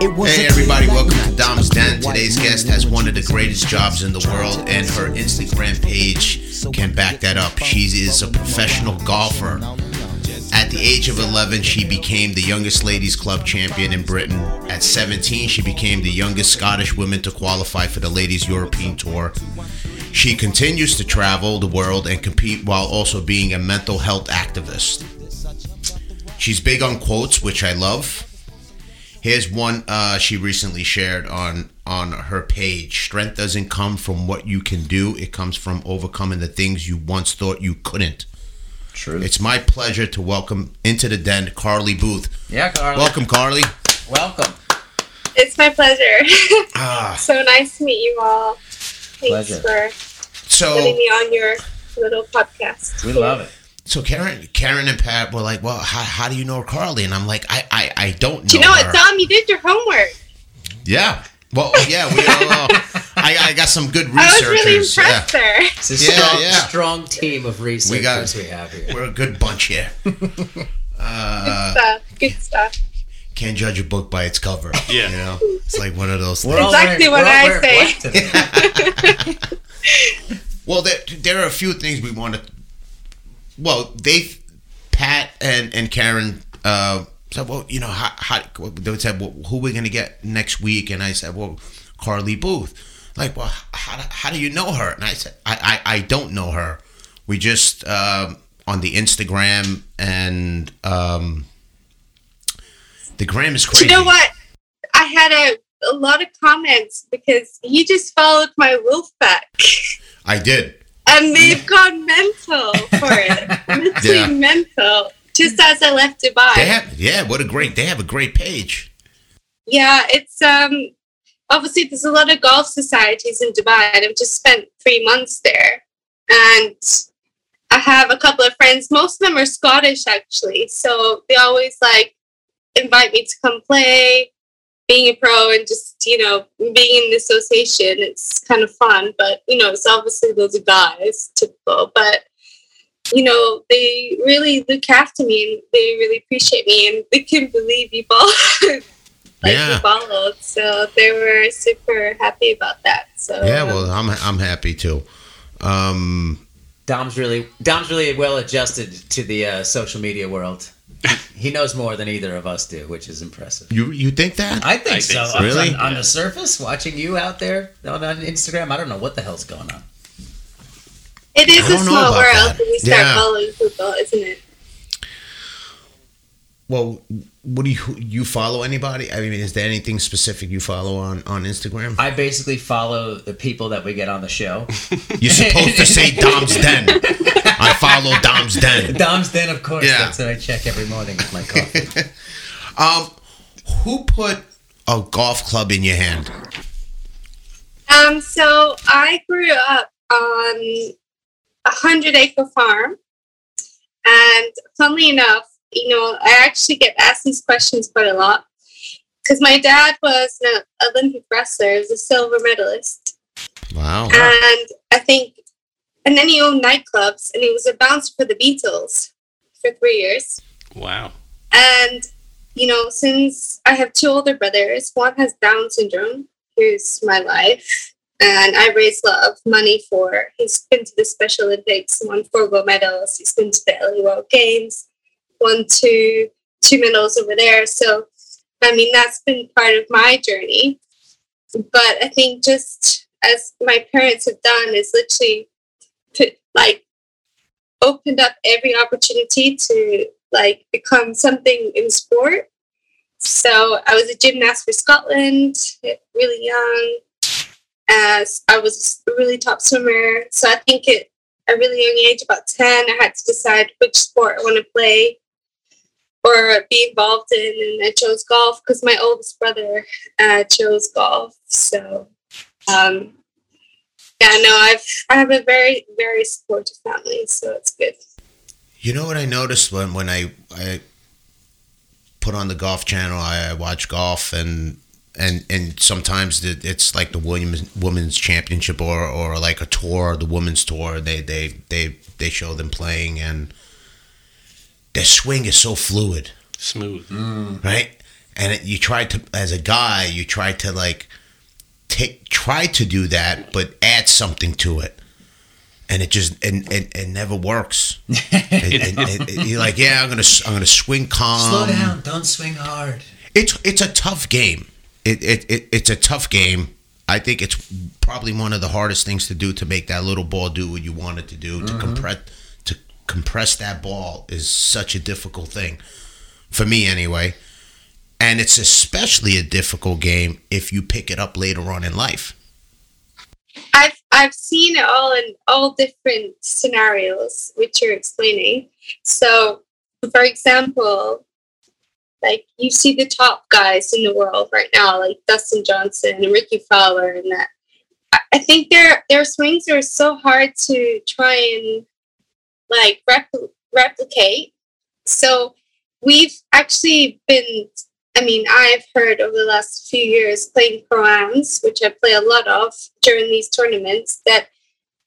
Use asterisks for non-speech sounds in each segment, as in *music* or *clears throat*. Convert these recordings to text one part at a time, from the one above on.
Hey everybody, welcome to Dom's Den. Today's guest has one of the greatest jobs in the world, and her Instagram page can back that up. She is a professional golfer. At the age of 11, she became the youngest ladies club champion in Britain. At 17, she became the youngest Scottish woman to qualify for the Ladies European Tour. She continues to travel the world and compete while also being a mental health activist. She's big on quotes, which I love. Here's one uh, she recently shared on on her page. Strength doesn't come from what you can do; it comes from overcoming the things you once thought you couldn't. True. It's my pleasure to welcome into the den Carly Booth. yeah, Carly. Welcome, Carly. Welcome. It's my pleasure. *laughs* Ah, so nice to meet you all. Thanks Pleasure. for so letting me on your little podcast. We love it. So Karen, Karen and Pat were like, "Well, how, how do you know Carly?" And I'm like, "I I, I don't know." Do you know her. what, Dom? You did your homework. Yeah. Well, yeah, we all. *laughs* I, I got some good research. I was researchers. really yeah. impressed there. It's a Yeah, strong, yeah. strong team of researchers we, We have here. We're a good bunch here. *laughs* Uh, stuff. Good stuff. can't judge a book by its cover. *laughs* Yeah. You know, it's like one of those things. We're all Exactly wearing- what we're I say. Well, there, there are a few things we want to. Well, they, Pat and and Karen uh, said, well, you know, how, how they said, well, who we going to get next week? And I said, well, Carly Booth. Like, well, how, do- how do you know her? And I said, I I, I don't know her. We just um, on the Instagram and um, the gram is crazy. you know what? I had a, a lot of comments because he just followed my wolf back. *laughs* I did. And they've gone mental for it. *laughs* Literally Yeah. mental. Just as I left Dubai. Have, yeah, what a great. They have a great page. Yeah, it's um obviously there's a lot of golf societies in Dubai and I've just spent three months there. And I have a couple of friends, most of them are Scottish actually. So they always like invite me to come play, being a pro and just, you know, being in the association. It's kind of fun. But, you know, it's obviously those guys, typical. But you know, they really look after me and they really appreciate me and they can believe people *laughs* like Yeah. we followed. So they were super happy about that. So Yeah, um, well, I'm I'm happy too. Um, Dom's really Dom's really well adjusted to the uh, social media world. He- He knows more than either of us do, which is impressive. you you think that? I think, so. so. On- Really? On, on the surface, watching you out there on, on Instagram, I don't know what the hell's going on. It is a small world that. when you start Yeah. following people, isn't it? Well, what do you you follow anybody? I mean, is there anything specific you follow on on Instagram? I basically follow the people that we get on the show. *laughs* You're supposed to say Dom's Den. *laughs* I follow Dom's Den. *laughs* Dom's Den, of course. Yeah. That's what I check every morning with my coffee. *laughs* Um, who put a golf club in your hand? Um, so I grew up on a hundred acre farm, and funnily enough, you know, I actually get asked these questions quite a lot because my dad was an Olympic wrestler, he was a silver medalist, Wow. and I think, and then he owned nightclubs, and he was a bouncer for the Beatles for three years. Wow. And, you know, since I have two older brothers, one has Down syndrome, who's my life, and I raise a lot of money for. He's been to the Special Olympics, won four gold medals. He's been to the LA World Games, won two two medals over there. So, I mean, that's been part of my journey. But I think just as my parents have done is literally like opened up every opportunity to like become something in sport. So I was a gymnast for Scotland, really young. As I was a really top swimmer, so I think at a really young age, about ten, I had to decide which sport I want to play or be involved in, and I chose golf because my oldest brother uh, chose golf. So, um, yeah, no, I've I have a very very supportive family, so it's good. You know what I noticed when when I I put on the golf channel, I, I watch golf and and and sometimes it's like the women's women's championship or or like a tour, the women's tour. They they they they show them playing and their swing is so fluid, Smooth. Mm. right? And it, you try to as a guy, you try to like take try to do that, but add something to it. And it just and it, it never works. *laughs* And- and- and you're like, yeah, I'm gonna I'm gonna swing calm. Slow down. Don't swing hard. It's it's a tough game. It, it, it it's a tough game. I think it's probably one of the hardest things to do to make that little ball do what you want it to do. To mm-hmm. compress to compress that ball is such a difficult thing for me anyway. And it's especially a difficult game if you pick it up later on in life. I've I've seen it all in all different scenarios, which you're explaining. So, for example, like you see the top guys in the world right now, like Dustin Johnson and Rickie Fowler, and that. I- think their their swings are so hard to try and like repl- replicate. So we've actually been I mean, I've heard over the last few years playing pro-ams, which I play a lot of during these tournaments, that,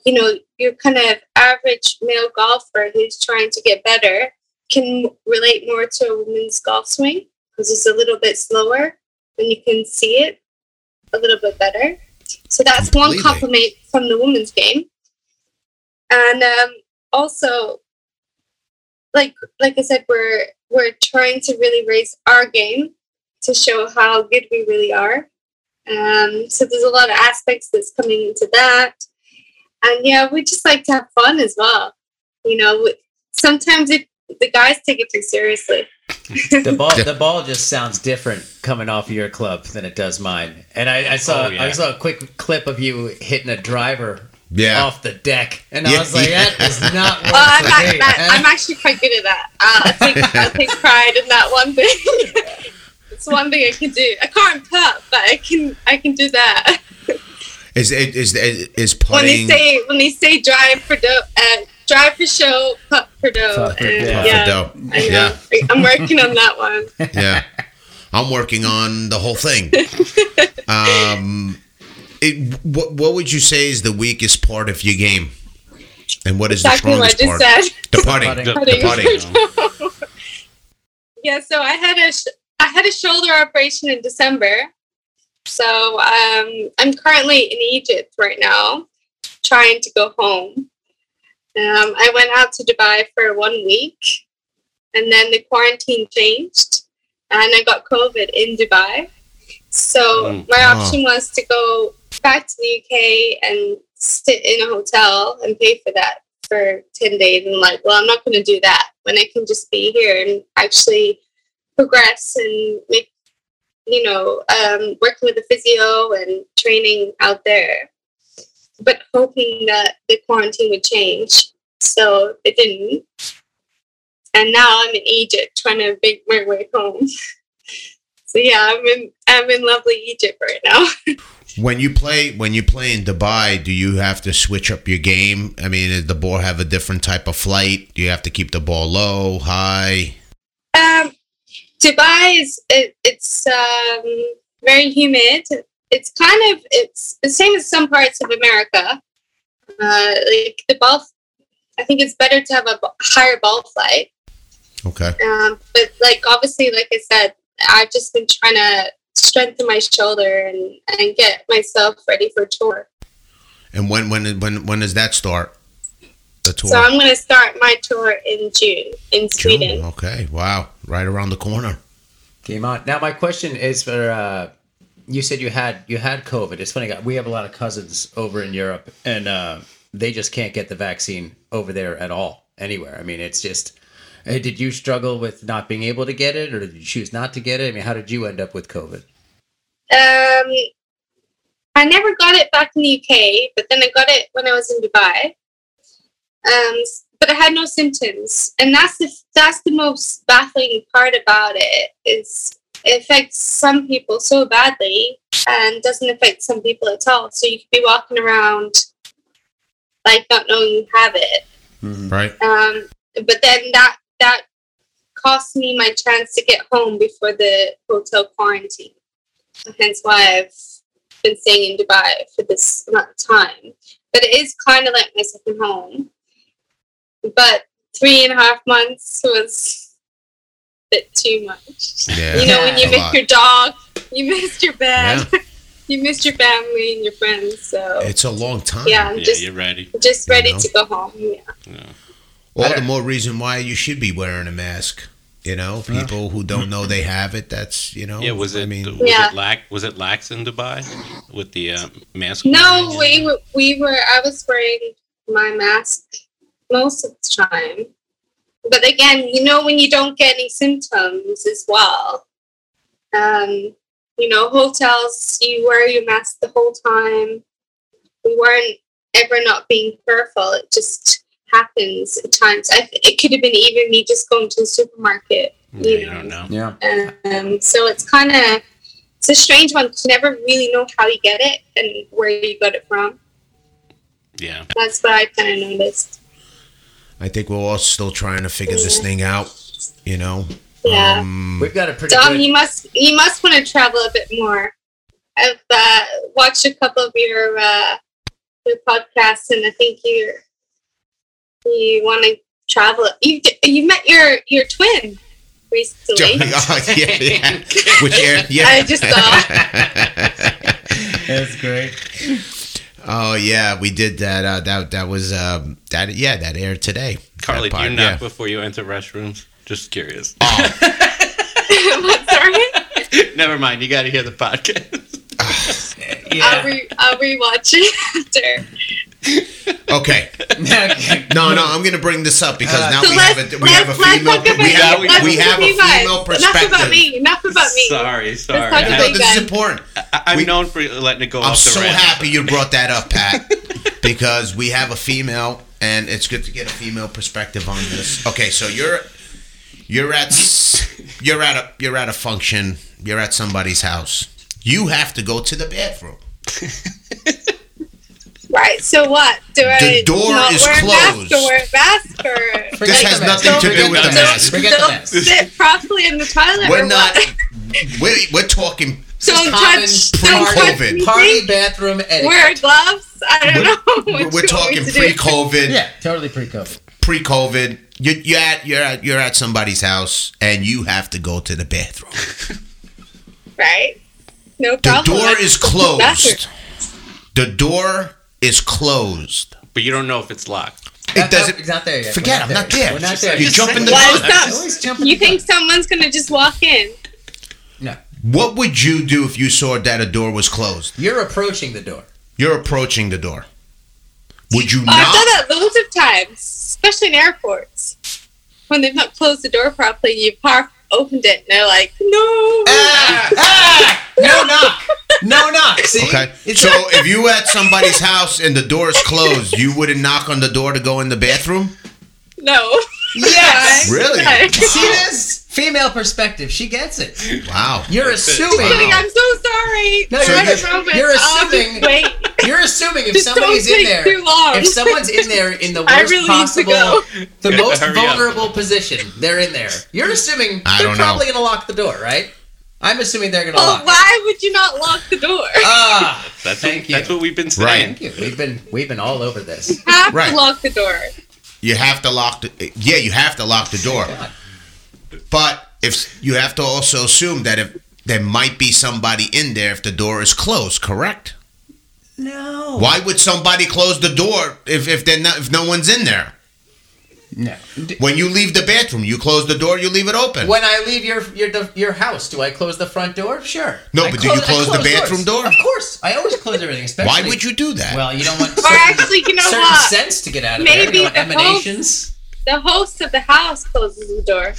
you know, your kind of average male golfer who's trying to get better can relate more to a woman's golf swing because it's a little bit slower and you can see it a little bit better. So that's one compliment from the women's game. And um, also, like like I said, we're we're trying to really raise our game to show how good we really are. Um, so there's a lot of aspects that's coming into that, and yeah, we just like to have fun as well. You know, we- sometimes it, the guys take it too seriously. The ball, *laughs* the ball just sounds different coming off your club than it does mine. And I, I saw, Oh, yeah. I saw a quick clip of you hitting a driver Yeah. off the deck, and Yeah, I was like, yeah. that is not *laughs* Well, work I'm, for not, me. that, I'm actually quite good at that. Uh, I take *laughs* I take pride in that one thing. *laughs* it's one thing I can do. I can't putt, but I can I can do that. Is is is, is when they say when they say drive for dough, uh, drive for show, putt for dough. Putt for and dough. Putt for yeah, dough. I know. Yeah. I'm working on that one. yeah. I'm working on the whole thing. Um, it, what what would you say is the weakest part of your game, and what is Exactly the what I strongest just part? said. The putting. Putting. The Putting. putting. *laughs* yeah, so I had a sh- I had a shoulder operation in December. So um, I'm currently in Egypt right now, trying to go home. Um, I went out to Dubai for one week, and then the quarantine changed, and I got COVID in Dubai. So Mm. my Oh. option was to go back to the UK and sit in a hotel and pay for that for 10 days. And like, well, I'm not going to do that when I can just be here and actually progress and make, you know, um, working with the physio and training out there. But hoping that the quarantine would change. So it didn't. And now I'm in Egypt trying to make my way home. *laughs* so yeah, I'm in I'm in lovely Egypt right now. *laughs* When you play when you play in Dubai, do you have to switch up your game? I mean, does the ball have a different type of flight? Do you have to keep the ball low, high? Um, Dubai is it, it's um, very humid. It's kind of it's the same as some parts of America. Uh, like the ball, I think it's better to have a higher ball flight. Okay. Um, but like obviously, like I said, I've just been trying to strengthen my shoulder and and get myself ready for tour. And when when when when does that start? The tour. So I'm going to start my tour in June in June. Sweden. Okay. Wow. Right around the corner. Came on. Now my question is for uh, you said you had you had COVID. It's funny. We have a lot of cousins over in Europe, and uh, they just can't get the vaccine over there at all anywhere. I mean, it's just. Hey, did you struggle with not being able to get it, or did you choose not to get it? I mean, how did you end up with COVID? Um, I never got it back in the UK, but then I got it when I was in Dubai. Um, but I had no symptoms, and that's the that's the most baffling part about it is it affects some people so badly and doesn't affect some people at all. So you could be walking around like not knowing you have it. Right. Um, but then that that cost me my chance to get home before the hotel quarantine. Hence why I've been staying in Dubai for this amount of time. But it is kind of like my second home. But three and a half months was a bit too much. Yeah. You know, when you miss lot. your dog, you missed your bed, *laughs* you missed your family and your friends. So It's a long time. yeah, I'm Yeah, just you're ready. just ready know? to go home. Yeah. All the more reason why you should be wearing a mask. You know, people who don't know they have it. That's you know. Yeah, was it I mean, was Yeah. it lax was it lax in Dubai with the uh, mask? No, we were, we were. I was wearing my mask most of the time. But again, you know, when you don't get any symptoms as well, um, you know, hotels, you wear your mask the whole time. We weren't ever not being careful. It just happens at times. I, it could have been even me just going to the supermarket. Yeah, you you know. don't know. Yeah. Um, so it's kind of it's a strange one. You never really know how you get it and where you got it from. Yeah, That's what I kind of noticed. I think we're all still trying to figure this thing out. You know. Yeah. Um, We've got a pretty Dom, good. you must you must want to travel a bit more. I've uh, watched a couple of your uh, your podcasts, and I think you you want to travel. You you met your your twin recently. oh, yeah, yeah. *laughs* Which air? Yeah. I just saw. That's great. oh yeah, we did that. Uh, that that was um, that. Yeah, that aired today. Carly, do you knock yeah. before you enter restrooms? Just curious. *laughs* Sorry, Never mind. You got to hear the podcast. *laughs* I'll, Yeah. re- I'll rewatch it after. Okay. *laughs* No, no, I'm gonna bring this up because Uh, now So we have a we have a let's, let's female talk about we have we- let's we have a about you female Enough perspective. about me. Enough about me. sorry, sorry. talk I about No, this is important. I, I'm We- known for letting it go I'm off the so rails. happy you brought that up, Pat, *laughs* because we have a female, and it's good to get a female perspective on this. Okay, so you're you're at you're at a you're at a function. You're at somebody's house. You have to go to the bathroom. *laughs* Right. So what? Do I door not is wear a closed. mask or wear a mask or This has nothing to do with the the mask. mask. Forget the don't mask. sit properly in the toilet? We're or not. What? We're, we're talking. Don't common touch. Don't touch pre-COVID. me. Party bathroom etiquette. Wear gloves. I don't know. We're, you want me talking pre-COVID. Yeah, totally pre-COVID. Pre-COVID. You're, you're at you're at you're at somebody's house, and you have to go to the bathroom. Right. No problem. The door is closed. The door is closed. But you don't know if it's locked. It doesn't. It's not there yet. Forget, We're I'm not there. We're not there. You jump in the Why is gun. that? Always jump in You think someone's gonna just walk in? No, What would you do if you saw that a door was closed? you're approaching the door. You're approaching the door. Would you Oh, I've done that loads of times, especially in airports. When they've not closed the door properly, you park opened it, and they're like, "No." Ah, ah, no knock. No knock. See? Okay. It's So if you at somebody's house and the door is closed, you wouldn't knock on the door to go in the bathroom? No. *laughs* yes. Really? See *laughs* this? Female perspective. She gets it. Wow. You're assuming. Kidding, I'm so sorry. No, There you're- are moments you're I'll assuming- Wait. You're assuming if Just somebody's don't in take there, too long. if someone's in there in the *laughs* worst really possible, go. the Yeah, most hurry up. vulnerable position, they're in there. You're assuming I they're don't know. probably going to lock the door, right? I'm assuming they're going to Well, lock. it. why would you not lock the door? Ah, That's Thank what, you. That's what we've been saying. Right. thank you. We've been we've been all over this. You have Right. to lock the door. You have to lock the yeah, you have to lock the door. But if you have to also assume that if there might be somebody in there if the door is closed, correct? No. Why would somebody close the door if if they're not if no one's in there? No. D- When you leave the bathroom, you close the door, you leave it open. When I leave your your your house, do I close the front door? Sure. No, I but do you I close the bathroom doors. door? Of course. I always close everything. Especially. Why would you do that? Well, you don't want *laughs* Or certain, actually, you know certain what? scents to get out of Maybe there. You know, the host- The host of the house closes the door.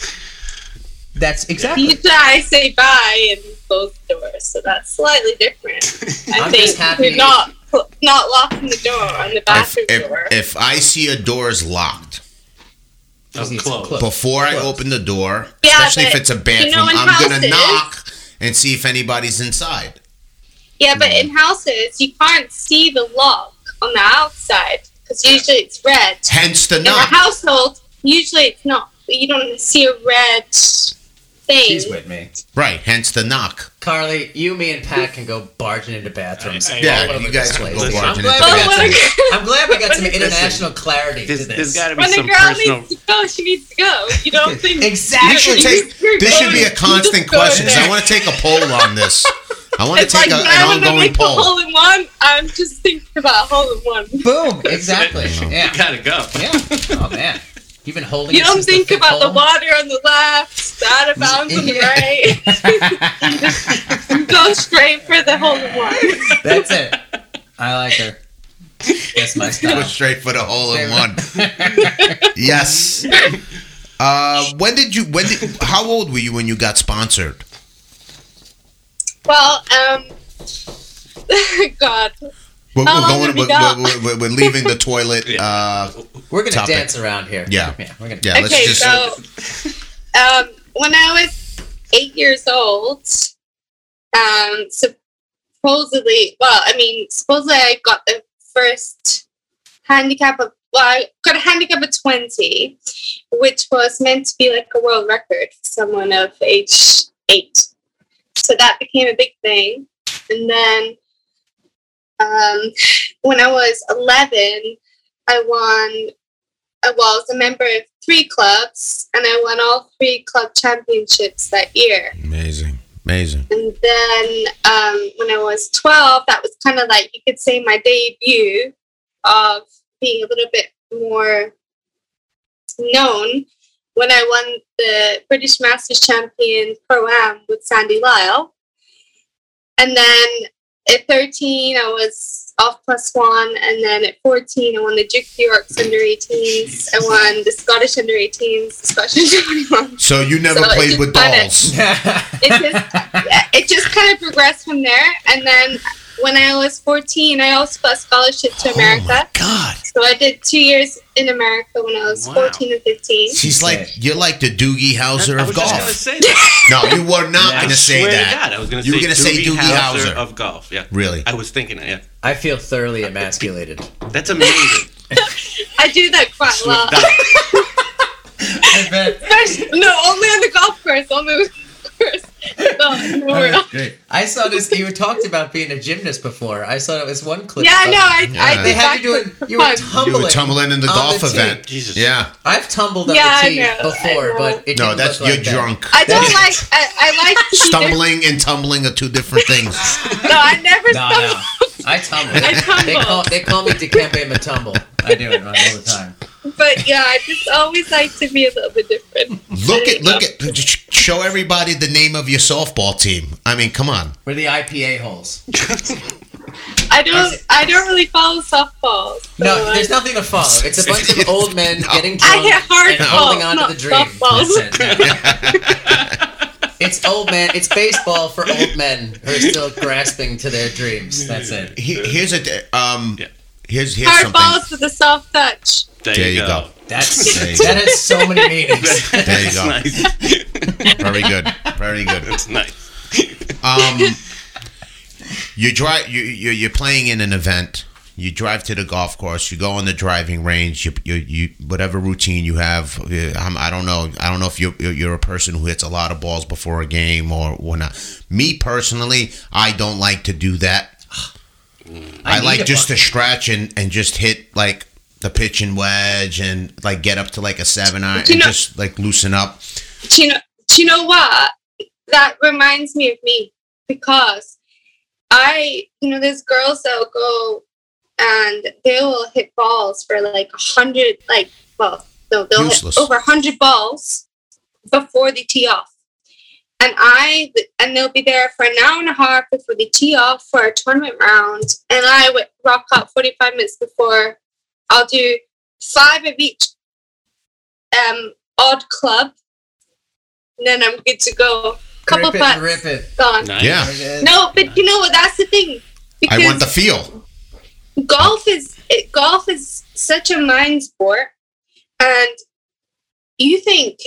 That's exactly. Usually I say bye and close the door, so that's slightly different. *laughs* I I'm think just happy- you're not not locking the door on the if, bathroom if, door. if I see a door is locked It's close. closed. before I open the door, Yeah, especially if it's a you bathroom, know I'm gonna knock and see if anybody's inside. yeah, but in houses you can't see the lock on the outside because usually it's red. Hence the knock. In a household, usually it's not. You don't see a red thing. She's with me. Right, hence the knock. Carly, you, me, and Pat can go barging into bathrooms. I, I, yeah, you guys can go barging I'm into glad, we got some, I'm glad we got some *laughs* Listen, international clarity There's, to this. there's got to be when a some girl personal. needs to go, she needs to go. You don't *laughs* think Exactly. You should take. This should be a *laughs* constant you're just going question. 'cause I want to take a poll on this. I want to take like a, an ongoing make poll. hole in one. I'm just thinking about hole in one. Boom. Exactly. Yeah. You gotta go. Yeah. Oh man. You've been holding. You don't since the think fifth about the water on the left, the out of bounds on the right. You *laughs* go straight for the hole in one. That's it. I like her. That's my style. Go style. straight for the hole in one. yes. Uh, when did you? When did? How old were you when you got sponsored? Well, um, *laughs* God, We're, How we're going. We're, we're, we're, we're leaving the toilet. *laughs* Uh, We're gonna Topic. dance around here. Yeah. Yeah. We're gonna. yeah. Let's okay, just. so um, when I was eight years old, um, supposedly, well, I mean, supposedly I got the first handicap of, well, I got a handicap of 20, which was meant to be like a world record for someone of age eight. So that became a big thing. And then um, when I was 11, I won I was a member of three clubs and I won all three club championships that year. amazing. Amazing. And then um, when I was 12, that was kind of like you could say my debut of being a little bit more known when I won the British Masters Champion Pro Am with Sandy Lyle. And then at 13, I was off plus one. And then at 14, I won the Duke of York's under 18s. I won the Scottish under 18s, the Scottish under 21s. So you never So played just with kinda- dolls. *laughs* It just, it just kind of progressed from there. And then when I was 14, I also got a scholarship to America. Oh my America. God. So I did two years in America when I was Wow. 14 and 15. She's like you're like the Doogie Howser I of was gonna golf. say *laughs* that. No, you were not I going to say swear to that. God, I was gonna You were say gonna say Doogie Doogie Howser Howser. of golf. Yeah, Really? I was thinking that. Yeah, I feel thoroughly emasculated. that's amazing. *laughs* I do that quite a lot. *laughs* I bet. Especially- no, only on the golf course. Only on the golf course. *laughs* No, nowhere I saw this. You talked about being a gymnast before. I saw it was one clip. Yeah, no, I, yeah. I they had you doing. You were tumbling. You were tumbling in the golf the event. Jesus. Yeah, I've tumbled on Yeah, the I tee know, before, but it No, that's look you're like that. drunk. I don't like. I, I like Stumbling and tumbling are two different things. *laughs* No, I never No, stumble. no. I tumble. I tumble. They call they call me Dikembe Matumble. I do it all the time. But yeah, I just always like to be a little bit different. Look at look at just show everybody the name of your softball team. I mean, come on. We're the IPA holes. I don't. I don't really follow softball. So No, I- there's nothing to follow. It's a bunch of *laughs* old men No. getting I drunk hit hard and holding balls, on to the dream. That's it. *laughs* it's old man. It's baseball for old men who are still grasping to their dreams. That's it. He- Here's a um. Yeah. Here's here's Hard something. balls with a soft touch. There, There you you go. go. That's There you that has so many meanings. There you go. nice. Very good. Very good. That's nice. Um, you drive. You you you're playing in an event. You drive to the golf course. You go on the driving range. You you, you whatever routine you have. uh, I'm, I don't know. I don't know if you're you're you're a person who hits a lot of balls before a game or whatnot. Me personally, I don't like to do that. I, need like just bucket. to stretch and and just hit like the pitch and wedge and like get up to like a seven iron and know- just like loosen up. Do you know? Do you know what? That reminds me of me because I, you know, there's girls that'll go and they will hit balls for like a hundred, like well, they'll, they'll Useless. hit over a hundred balls before they tee off. And I and they'll be there for an hour and a half before they tee off for a tournament round. And I would rock up 45 minutes before. I'll do five of each um, odd club. And then I'm good to go. Couple rip it, putts rip it. gone. Nice. Yeah, No, but you know what? That's the thing. I want the feel. golf is it, golf is such a mind sport, and you think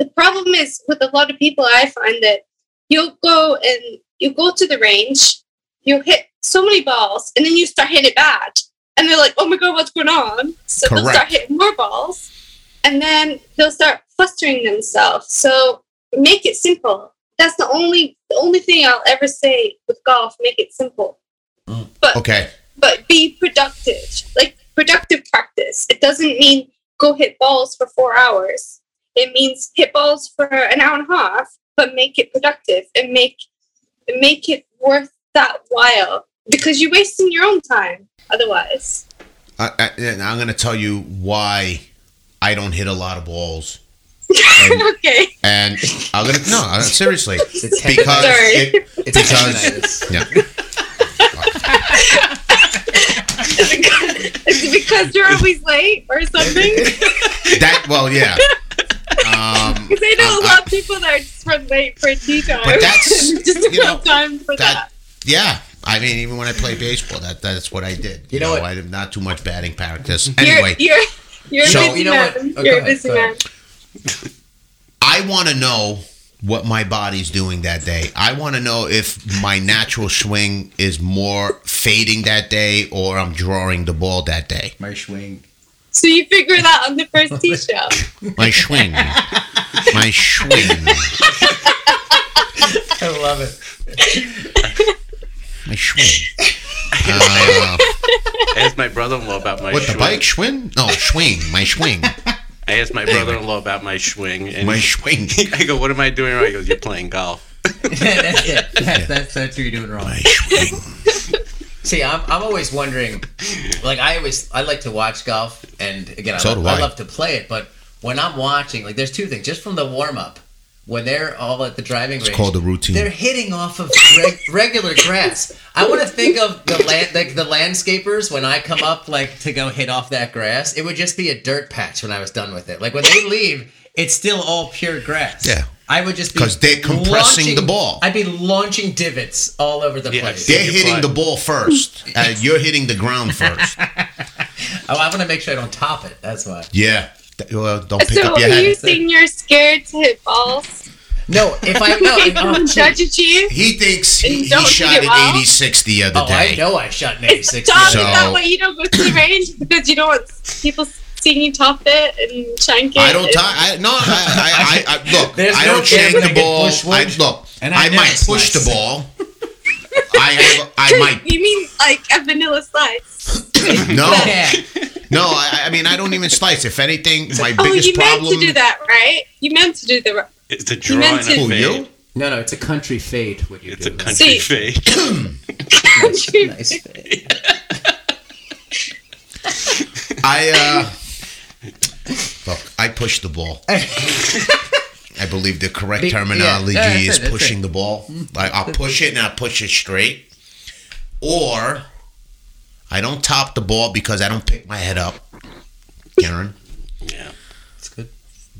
the problem is with a lot of people. I find that you'll go and you go to the range, you'll hit so many balls, and then you start hitting it bad, and they're like, "Oh my god, what's going on?" So they'll start hitting more balls, and then they'll start frustrating themselves. So make it simple. That's the only the only thing I'll ever say with golf. Make it simple, mm, But Okay. but be productive. Like productive practice. It doesn't mean go hit balls for four hours. It means hit balls for an hour and a half, but make it productive and make make it worth that while because you're wasting your own time otherwise. I, I, and I'm going to tell you why I don't hit a lot of balls. *laughs* okay. And I'm going to, no, uh, seriously. It's Because Sorry. it, It's because, tendonitis. yeah. Is it because- is it because you're always late or something? *laughs* That, well, yeah. Um, *laughs* Because I know I- a lot of people that are just run late for tee time. But that's- *laughs* just don't you know, time for that, that. yeah. I mean, even when I play baseball, that that's what I did. You know what? I did not too much batting practice. Anyway, You're you're, you're So- a busy You know what? man. Oh, you're go a busy man. I want to know what my body's doing that day. I want to know if my natural swing is more fading that day or I'm drawing the ball that day. My swing. So you figure it out on the first *laughs* tee shot. My swing. my swing. I love it. My swing. Uh, I asked my brother-in-law about my what, the swing. bike swing? No, swing. My swing. I asked my brother-in-law about my swing, and My swing. *laughs* I go, "What am I doing wrong?" He goes, "You're playing golf." *laughs* yeah, that's it. That's, that's, that's what you're doing wrong. My swing. See, I'm, I'm always wondering, like I always I like to watch golf, and again, I, love, do I. love to play it. But when I'm watching, like, there's two things. Just from the warm up, when they're all at the driving It's range, called a routine. they're hitting off of reg- *laughs* regular grass. I want to think of the land, like the landscapers when I come up, like to go hit off that grass. It would just be a dirt patch when I was done with it. Like when they leave, it's still all pure grass. Yeah. I would just be because they're compressing launching- the ball. I'd be launching divots all over the Yeah, place. They're hitting fly. the ball first. *laughs* Uh, you're hitting the ground first. *laughs* Oh, I want to make sure I don't top it. That's why. Yeah. Well, don't pick So up your are you head. saying you're scared to hit balls? No, if I no, *laughs* if, oh, People judge you. He thinks he, he Don't shot hit it well. at 86 the other day. oh, I know I shot an 86. Tom, So- is that why you don't go to the range? Because you don't want people seeing you top it and shank it? I don't. T- I no. I, I, I, I look. *laughs* There's I no don't shank the ball. I look. and I I, never might push slice. the ball. *laughs* I have. I might. You mean like a vanilla slice? *coughs* No. Yeah. No. I, I mean, I don't even slice. If anything, my oh, biggest you meant problem. to do that, right? You meant to do the. It's a You draw meant and to- a Who fade. you? No, no, it's a country fade. What you It's do. a country See. fade. *coughs* nice fade. I uh. Look, I push the ball. *laughs* I believe the correct Be- terminology yeah, that's is it, pushing it. the ball. Mm-hmm. Like I'll push it and I'll push it straight, or I don't top the ball because I don't pick my head up. Karen, Yeah. It's good.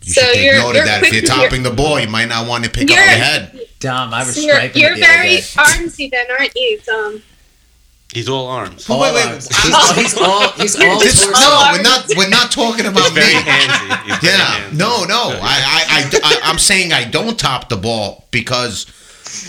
you So should take you're- note you're of that. If quick- you're you're- topping the ball, you might not want to pick up your head. Dom, I was So you're striping you're it the other very day. armsy then, aren't you, Tom? He's all arms. All Wait, wait, arms. He's, he's all he's all This- torso. no, we're not. We're not talking about He's very me. handsy. He's very Yeah, handsy. no, no. I, I, I, I, I'm saying I don't top the ball because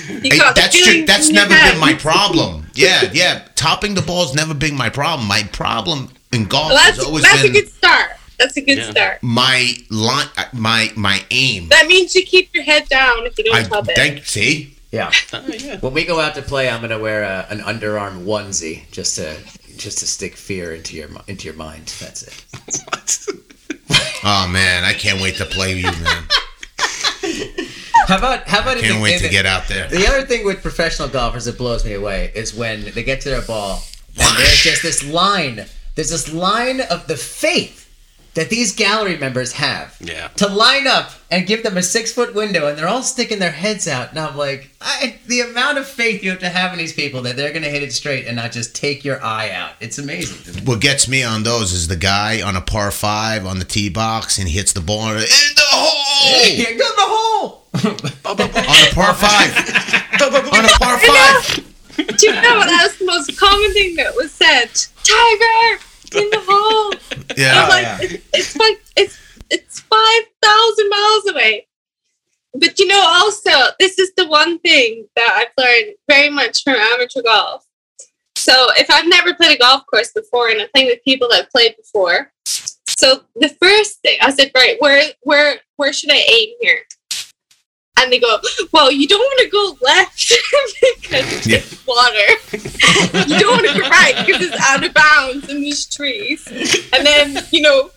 You Hey, got the that's ju- that's never head. been my problem. Yeah, yeah. Topping the ball's never been my problem. My problem in golf Well, has that's always that's a good start. That's a good Yeah. start. my line, my my aim. That means you keep your head down if you don't I top it. think. See, Yeah. *laughs* Oh, yeah. When we go out to play, I'm gonna wear a, an underarm onesie just to just to stick fear into your into your mind. That's it. oh man, I can't wait to play you, man. *laughs* How about how about in Can't the- wait to the- get out there. The other thing with professional golfers that blows me away is when they get to their ball and there's just this line. There's this line of the faith that these gallery members have Yeah. to line up and give them a six foot window, and they're all sticking their heads out. And I'm like, I, the amount of faith you have to have in these people that they're going to hit it straight and not just take your eye out. It's amazing. What gets me on those is the guy on a par five on the tee box and he hits the ball in the hole *laughs* Here goes the hole. on a par five. *laughs* on a par five. Do you know that was the most common thing that was said? Tiger in the hole. Yeah. I'm like, oh, it's, it's like it's it's five thousand miles away. But you know, also this is the one thing that I've learned very much from amateur golf. So if I've never played a golf course before and I'm playing with people that have played before, So the first thing I said, right, where where where should I aim here? And they go, well, you don't want to go left *laughs* because Yeah. it's water. you don't want to go right because it's out of bounds in these trees. And then, you know,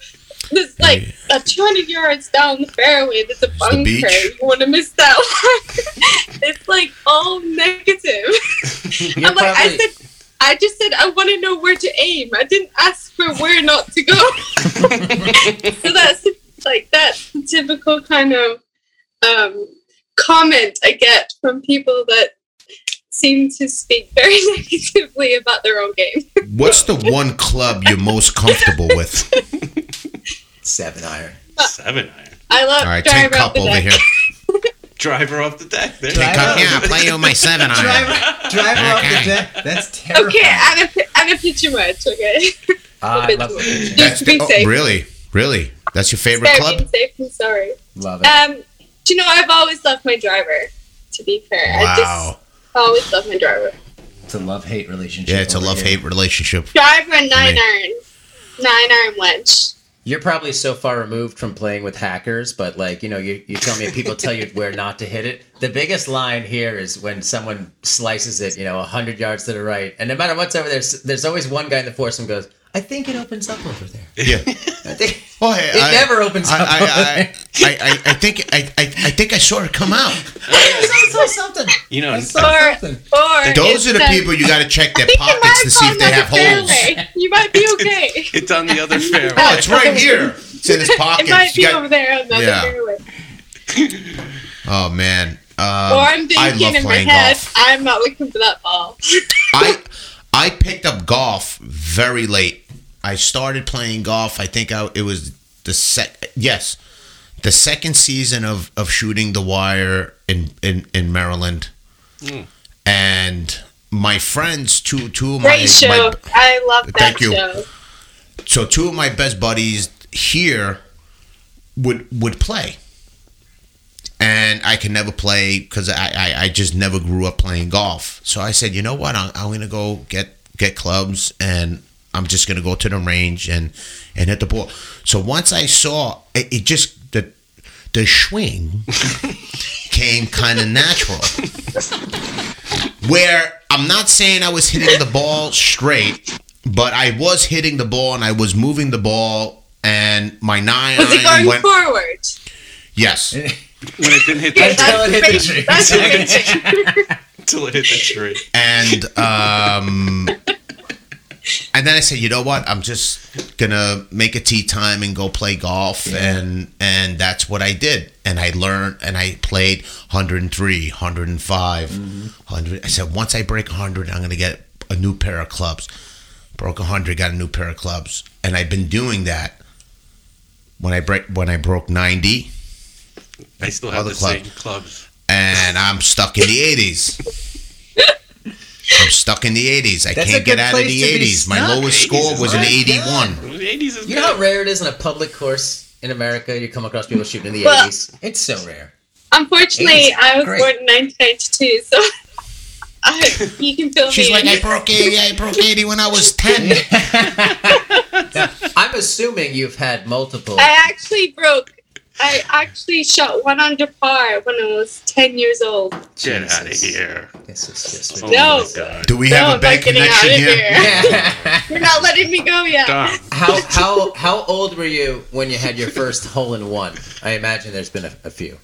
there's like a 200 yards down the fairway, there's a the bunker. beach. You want to miss that one. *laughs* it's like all negative. *laughs* I'm like, I said, I just said I want to know where to aim. I didn't ask for where not to go. *laughs* so that's like that's the typical kind of um, comment I get from people that seem to speak very negatively about their own game. What's the one club you're most comfortable with? Seven iron. Seven iron. I love All right, take driver cup over deck. here. *laughs* Driver off the deck. There Driver you go. off Yeah, play on my seven iron. Driver, driver off the deck. That's terrible. Okay, and a, pi- and a pitcher wedge, okay? I love it. Just to be the, oh, safe. really, really. That's your favorite Very club? being safe and sorry. Love it. Um, do you know, I've always loved my driver, to be fair. I Wow. just always loved my driver. It's a love hate relationship. Yeah, it's a love hate relationship. Driver and nine iron. Nine iron wedge. You're probably so far removed from playing with hackers, but like, you know, you, you tell me people tell you where not to hit it. The biggest line here is when someone slices it, you know, 100 yards to the right. And no matter what's over there, there's always one guy in the foursome goes, I think it opens up over there. Yeah. I think Oh, hey, it I- never opens I, up I, I. I, I, I think I, I, I think I saw it come out. I saw something. You know, I saw Or, something. or Those are the people you got to check their I think you pockets to see if they have holes. fairway. You might be okay. it's on the other fairway. Oh, it's right here. It's in his *laughs* it pocket. might You be got- over there on the Yeah. fairway. oh man. Um, or I'm I thinking love in my head, golf. I'm not looking for that ball. I I picked up golf very late. I started playing golf. I think I, it was the sec. Yes, the second season of, of shooting the wire in in, in Maryland, hmm. and my friends two two of my, Great show. my I love that Thank you. show. so two of my best buddies here would would play and i could never play because I, I i just never grew up playing golf so i said you know what i'm, I'm gonna go get get clubs and i'm just gonna go to the range and and hit the ball so once i saw it, it just the the swing *laughs* came kind of natural where i'm not saying i was hitting the ball straight but I was hitting the ball and I was moving the ball, and my nine Was it going went. forward? Yes, *laughs* when it didn't hit Okay, the, Until it hit the tree. That's a good thing. until it hit the tree. and um, and then I said, you know what? I'm just gonna make a tee time and go play golf, and and that's what I did. And I learned, and I played 103, 105, 100. I said, once I break 100, I'm gonna get a new pair of clubs. Broke 100, got a new pair of clubs, and I've been doing that. When I break, when I broke 90, I still have the club. same clubs. and I'm stuck in the 80s. *laughs* I'm stuck in the 80s. I That's can't get out of the to be 80s. My lowest score was an 81. The 80s is You know how rare it is in a public course in America? You come across people shooting in the Well- 80s. It's so rare. Unfortunately, Eight. I was Great. born in 1992, so *laughs* I, you can fill She's me like, in. I broke 80. I broke 80 when I was 10. *laughs* Now, I'm assuming you've had multiple. I actually broke. I actually shot one under par when I was 10 years old. Get out of here. This is just Oh No. god. Do we have I'm a bad not getting out connection of here? here. *laughs* You're not letting me go yet. Dom. how how how old were you when you had your first hole in one? I imagine there's been a, a few.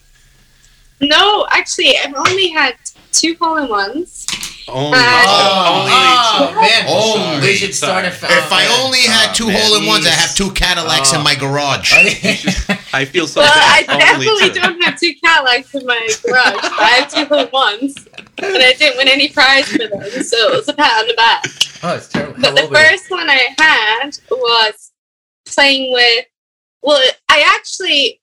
No, actually, I've only had two hole in ones. Only, Uh, only oh, ah. two. man. Only. we should start a. Sorry. If I oh, only had two man. hole in ones, I have two Cadillacs in my garage. I feel so Well, I bad. Only definitely two. don't have two Cadillacs in my garage. I have two hole in ones, and I didn't win any prize for them, so it was a pat on the back. oh, it's terrible. How But the old you? first one I had was playing with. Well, I actually,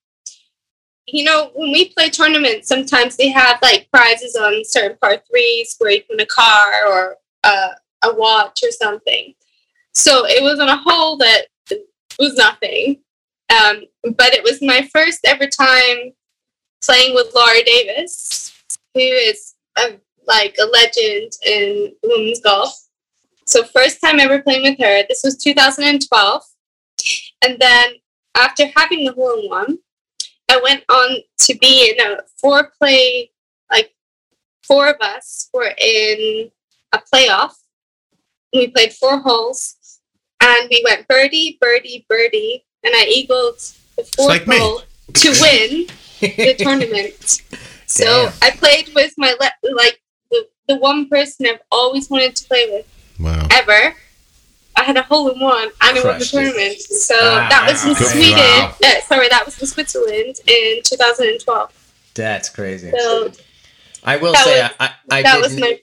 you know, when we play tournaments, sometimes they have like prizes on certain par threes where you win a car or uh, a watch or something. So it was on a hole that was nothing. Um, but it was my first ever time playing with Laura Davies, who is a, like a legend in women's golf. So first time ever playing with her. This was 2012. And then after having the hole in one, I went on to be in a four play, like four of us were in a playoff. We played four holes and we went birdie, birdie, birdie, and I eagled the fourth like hole to win the *laughs* tournament. So Damn. I played with my le- like the, the one person I've always wanted to play with Wow. ever. I had a hole in one and I won the Crushed tournament. So Ah, that was in good. Sweden. Wow. Uh, sorry, that was in Switzerland in 2012. That's crazy. So I will that say was- I, I that did was my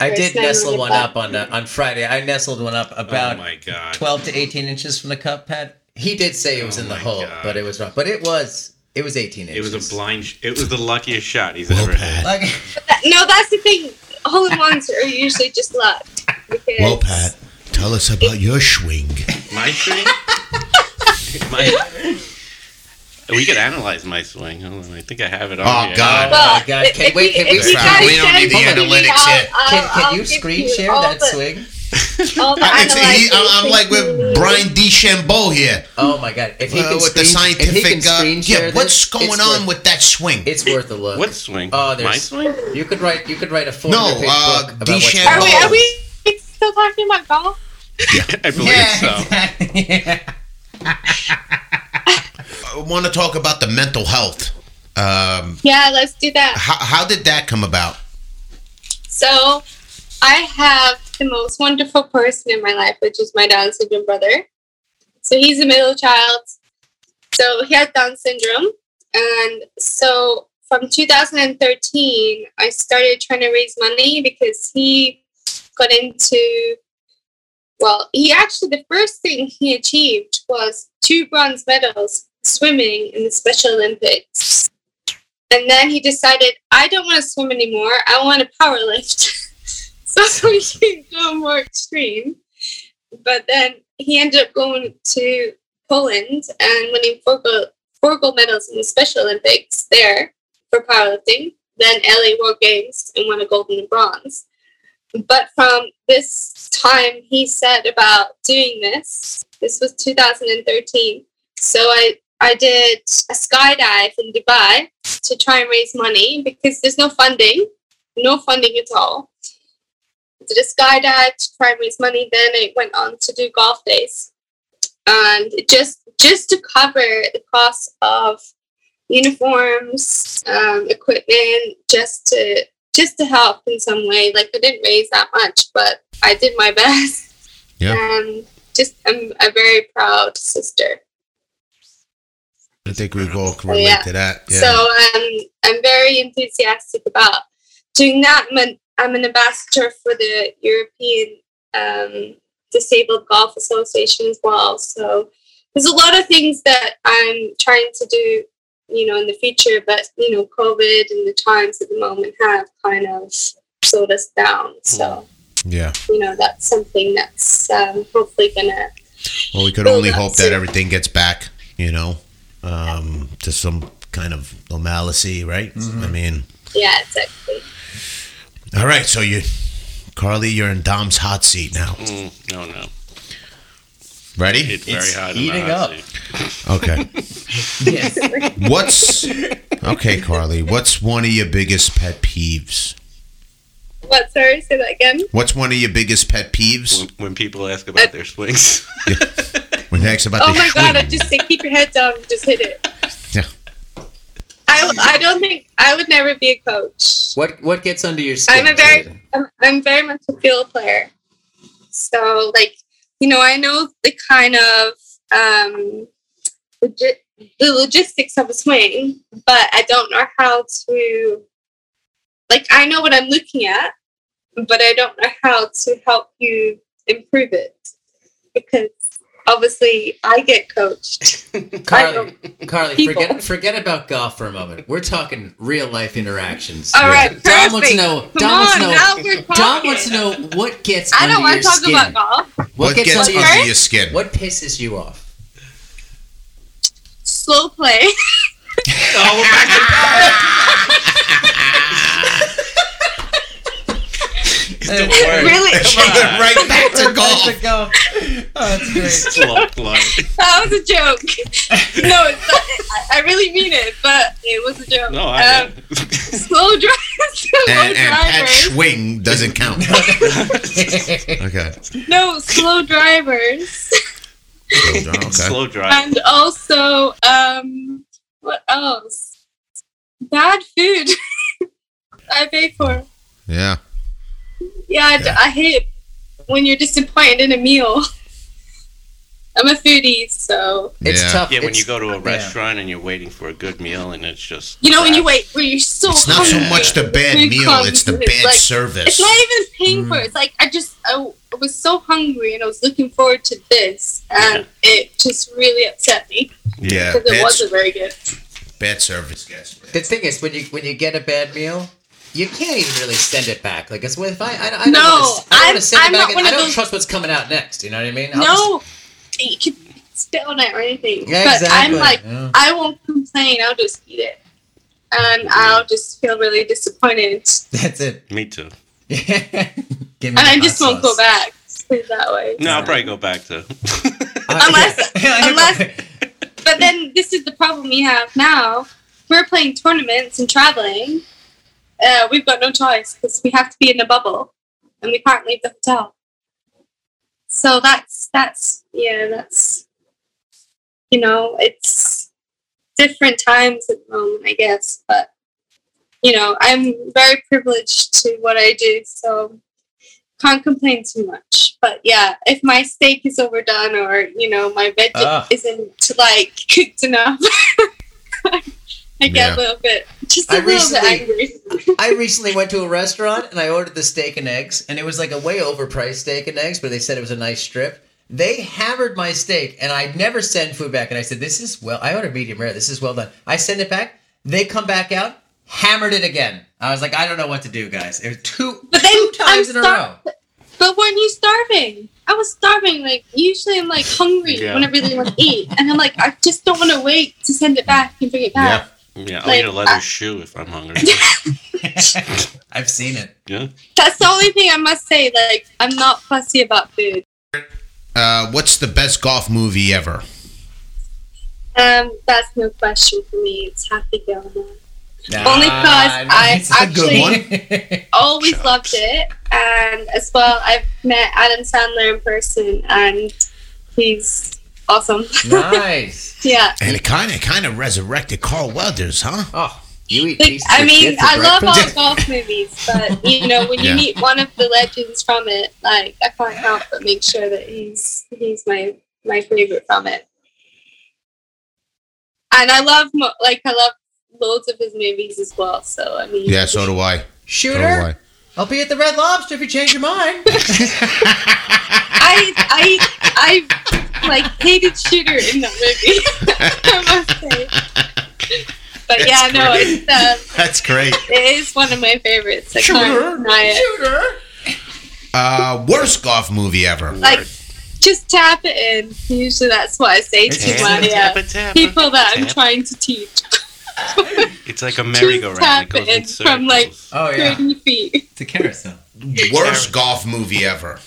I did nestle one that. up on uh, on Friday. I nestled one up about oh my god. 12 to 18 inches from the cup pad. He did say it was Oh in the hole, God. but it was wrong. But it was it was 18 inches. It was a blind. Sh- it was the luckiest shot he's Well, ever Pat. had. Like, that, *laughs* no. That's the thing. Hole in ones are usually just luck. Because Well, Pat, tell us about your swing. My swing. *laughs* my. We could analyze my swing. Hold on, I think I have it on Oh, here. God. Well, my God, can- if wait, you- can we if you guys we don't need the send it analytics I'll- yet. I'll- can, can I'll you screen you share that the- swing? It's, he, I'm, I'm like with things. Bryson DeChambeau here. Oh my god! If he Uh, can with the screen, if he scientific. can Uh, screen share yeah, what's this, going on worth- with that swing? It's worth a look. What swing? Oh, there's my swing? You could write. You could write a four No, uh, book about what's DeChambeau. Are we? Are we still talking about golf? Yeah, I believe Yeah, so. exactly. Yeah. *laughs* I want to talk about the mental health. Um, Yeah, let's do that. how, how did that come about? So, I have the most wonderful person in my life, which is my Down syndrome brother. So he's a middle child. So he has Down syndrome, and so from 2013, I started trying to raise money because he got into. Well, he actually the first thing he achieved was two bronze medals swimming in the Special Olympics. And then he decided, I don't want to swim anymore. I want to power lift. *laughs* so *laughs* he can go more extreme. But then he ended up going to Poland and winning four gold, four gold medals in the Special Olympics there for powerlifting. Then LA World Games and won a gold and a bronze. But from this time he said about doing this, this was 2013. So I, I did a skydive in Dubai to try and raise money because there's no funding, no funding at all. Did a skydive to try and raise money. Then I went on to do golf days, and just just to cover the cost of uniforms, um, equipment, just to just to help in some way. Like I didn't raise that much, but I did my *laughs* best. Yeah. And just I'm a very proud sister. I think we all can relate yeah. to that. Yeah. So um, I'm very enthusiastic about doing that. I'm an, I'm an ambassador for the European um, Disabled Golf Association as well. So there's a lot of things that I'm trying to do, you know, in the future. But you know, COVID and the times at the moment have kind of slowed us down. So yeah. you know, that's something that's um, hopefully gonna. Well, we could only that's hope that everything gets back, you know, um, to some kind of normalcy, right? I mean, Yeah, exactly. all right. So you, Carly, you're in Dom's hot seat now. Mm, no, no. Ready? It's very It's hot. in heating the hot up. seat. Okay. *laughs* Yes. What's okay, Carly? What's one of your biggest pet peeves? What? Sorry, say that again. What's one of your biggest pet peeves? When, when people ask about their swings. *laughs* When they ask about Oh the my god! I just say keep your head down. and Just hit it. Yeah. I, I don't think I would never be a coach. what what gets under your skin? I'm a very I'm, I'm very much a field player. So like you know I know the kind of um logi- the logistics of a swing, but I don't know how to like I know what I'm looking at, but I don't know how to help you improve it because obviously I get coached. *laughs* Carly, Carly, people. forget forget about golf for a moment. We're talking real life interactions. All right, Dom wants to perfect. know. Come Dom wants to know. now Dom wants to know what gets I under don't your want to talk skin. about golf. What, What gets, gets under under your your skin? What pisses you off? Slow play. *laughs* oh, we're *laughs* back to really? right back to golf. Let's go. Oh, that's great. Slow glide. That was a joke. *laughs* no, it's not, I, I really mean it, but it was a joke. No, I um, slow, dri- *laughs* slow And, and Pat drivers. Schwing doesn't count. okay. no, slow drivers. Okay. slow drive. and also, um, what else? Bad food. I pay for. Yeah. Yeah, I d- Yeah. I hate when you're disappointed in a meal. *laughs* I'm a foodie, so It's Yeah. tough. Yeah, when It's- you go to a yeah. restaurant and you're waiting for a good meal and it's just you know when you wait, when you're so It's not so much the bad meal, comes it's the bad like- service. It's not even paying Mm. for it. It's like I just I was so hungry and I was looking forward to this, and it just really upset me Yeah. because it wasn't very good. bad service, guys. The thing is, when you when you get a bad meal, you can't even really send it back. Like, it's if I I, I don't No, wanna, I don't I'm- want to send I'm it back. and I don't those- trust what's coming out next. You know what I mean? I'll just- No, you could spit on it or anything. Yeah, but exactly. I'm like, Yeah. I won't complain. I'll just eat it, and I'll just feel really disappointed, *laughs* that's it. Me too. *laughs* Give me and I just hot won't go back. Just put it that way. No, I'll probably go back to. *laughs* Unless- unless- But then this is the problem we have now. We're playing tournaments and traveling. Uh, we've got no choice because we have to be in a bubble, and we can't leave the hotel. So that's that's yeah that's you know it's different times at the moment I guess, but you know I'm very privileged to what I do, so can't complain too much. But yeah, if my steak is overdone or you know my veg Ah. isn't like cooked enough, *laughs* I get Yeah. a little bit just a I little bit recently- angry. I recently went to a restaurant and I ordered the steak and eggs, and it was like a way overpriced steak and eggs, but they said it was a nice strip. They hammered my steak, and I never send food back. And I said, "This is well." I ordered medium rare. This is well done. I send it back. They come back out, hammered it again. I was like, "I don't know what to do, guys." It was two, But then two times I'm in a row. But weren't you starving? I was starving. Like usually, I'm like hungry Yeah. when I really want to eat, and I'm like, I just don't want to wait to send it back and bring it back. Yeah, I'll Like, eat a leather uh, shoe if I'm hungry. *laughs* *laughs* I've seen it. yeah. That's the only thing I must say. Like, I'm not fussy about food. Uh, what's the best golf movie ever? Um, that's no question for me. It's Happy Gilmore. Nah, Only 'cause I it's a good actually- one. *laughs* Always Shucks. loved it, and as well, I've met Adam Sandler in person, and he's awesome. nice. *laughs* yeah. And it kind of kind of resurrected Carl Weathers, huh? Oh, you eat Like, I mean, shit for I love all breakfast? golf *laughs* movies, but you know, when you Yeah. meet one of the legends from it, like I can't help but make sure that he's he's my my favorite from it. And I love like I love loads of his movies as well. So I mean, Yeah, so do I. So do Shooter, I. I'll be at the Red Lobster if you change your mind. *laughs* I I I like hated Shooter in that movie. *laughs* I must say. But yeah, no, it's uh, That's great. it is one of my favorites. I Shooter, can't deny it. Uh, worst golf movie ever. Like, just tap it in. Usually, that's what I say to Tap uh, tap tap people that I'm trying to teach. *laughs* It's like a merry-go-round. tap It goes in in from like. Oh yeah, 30 feet. it's a carousel. Worst golf movie ever.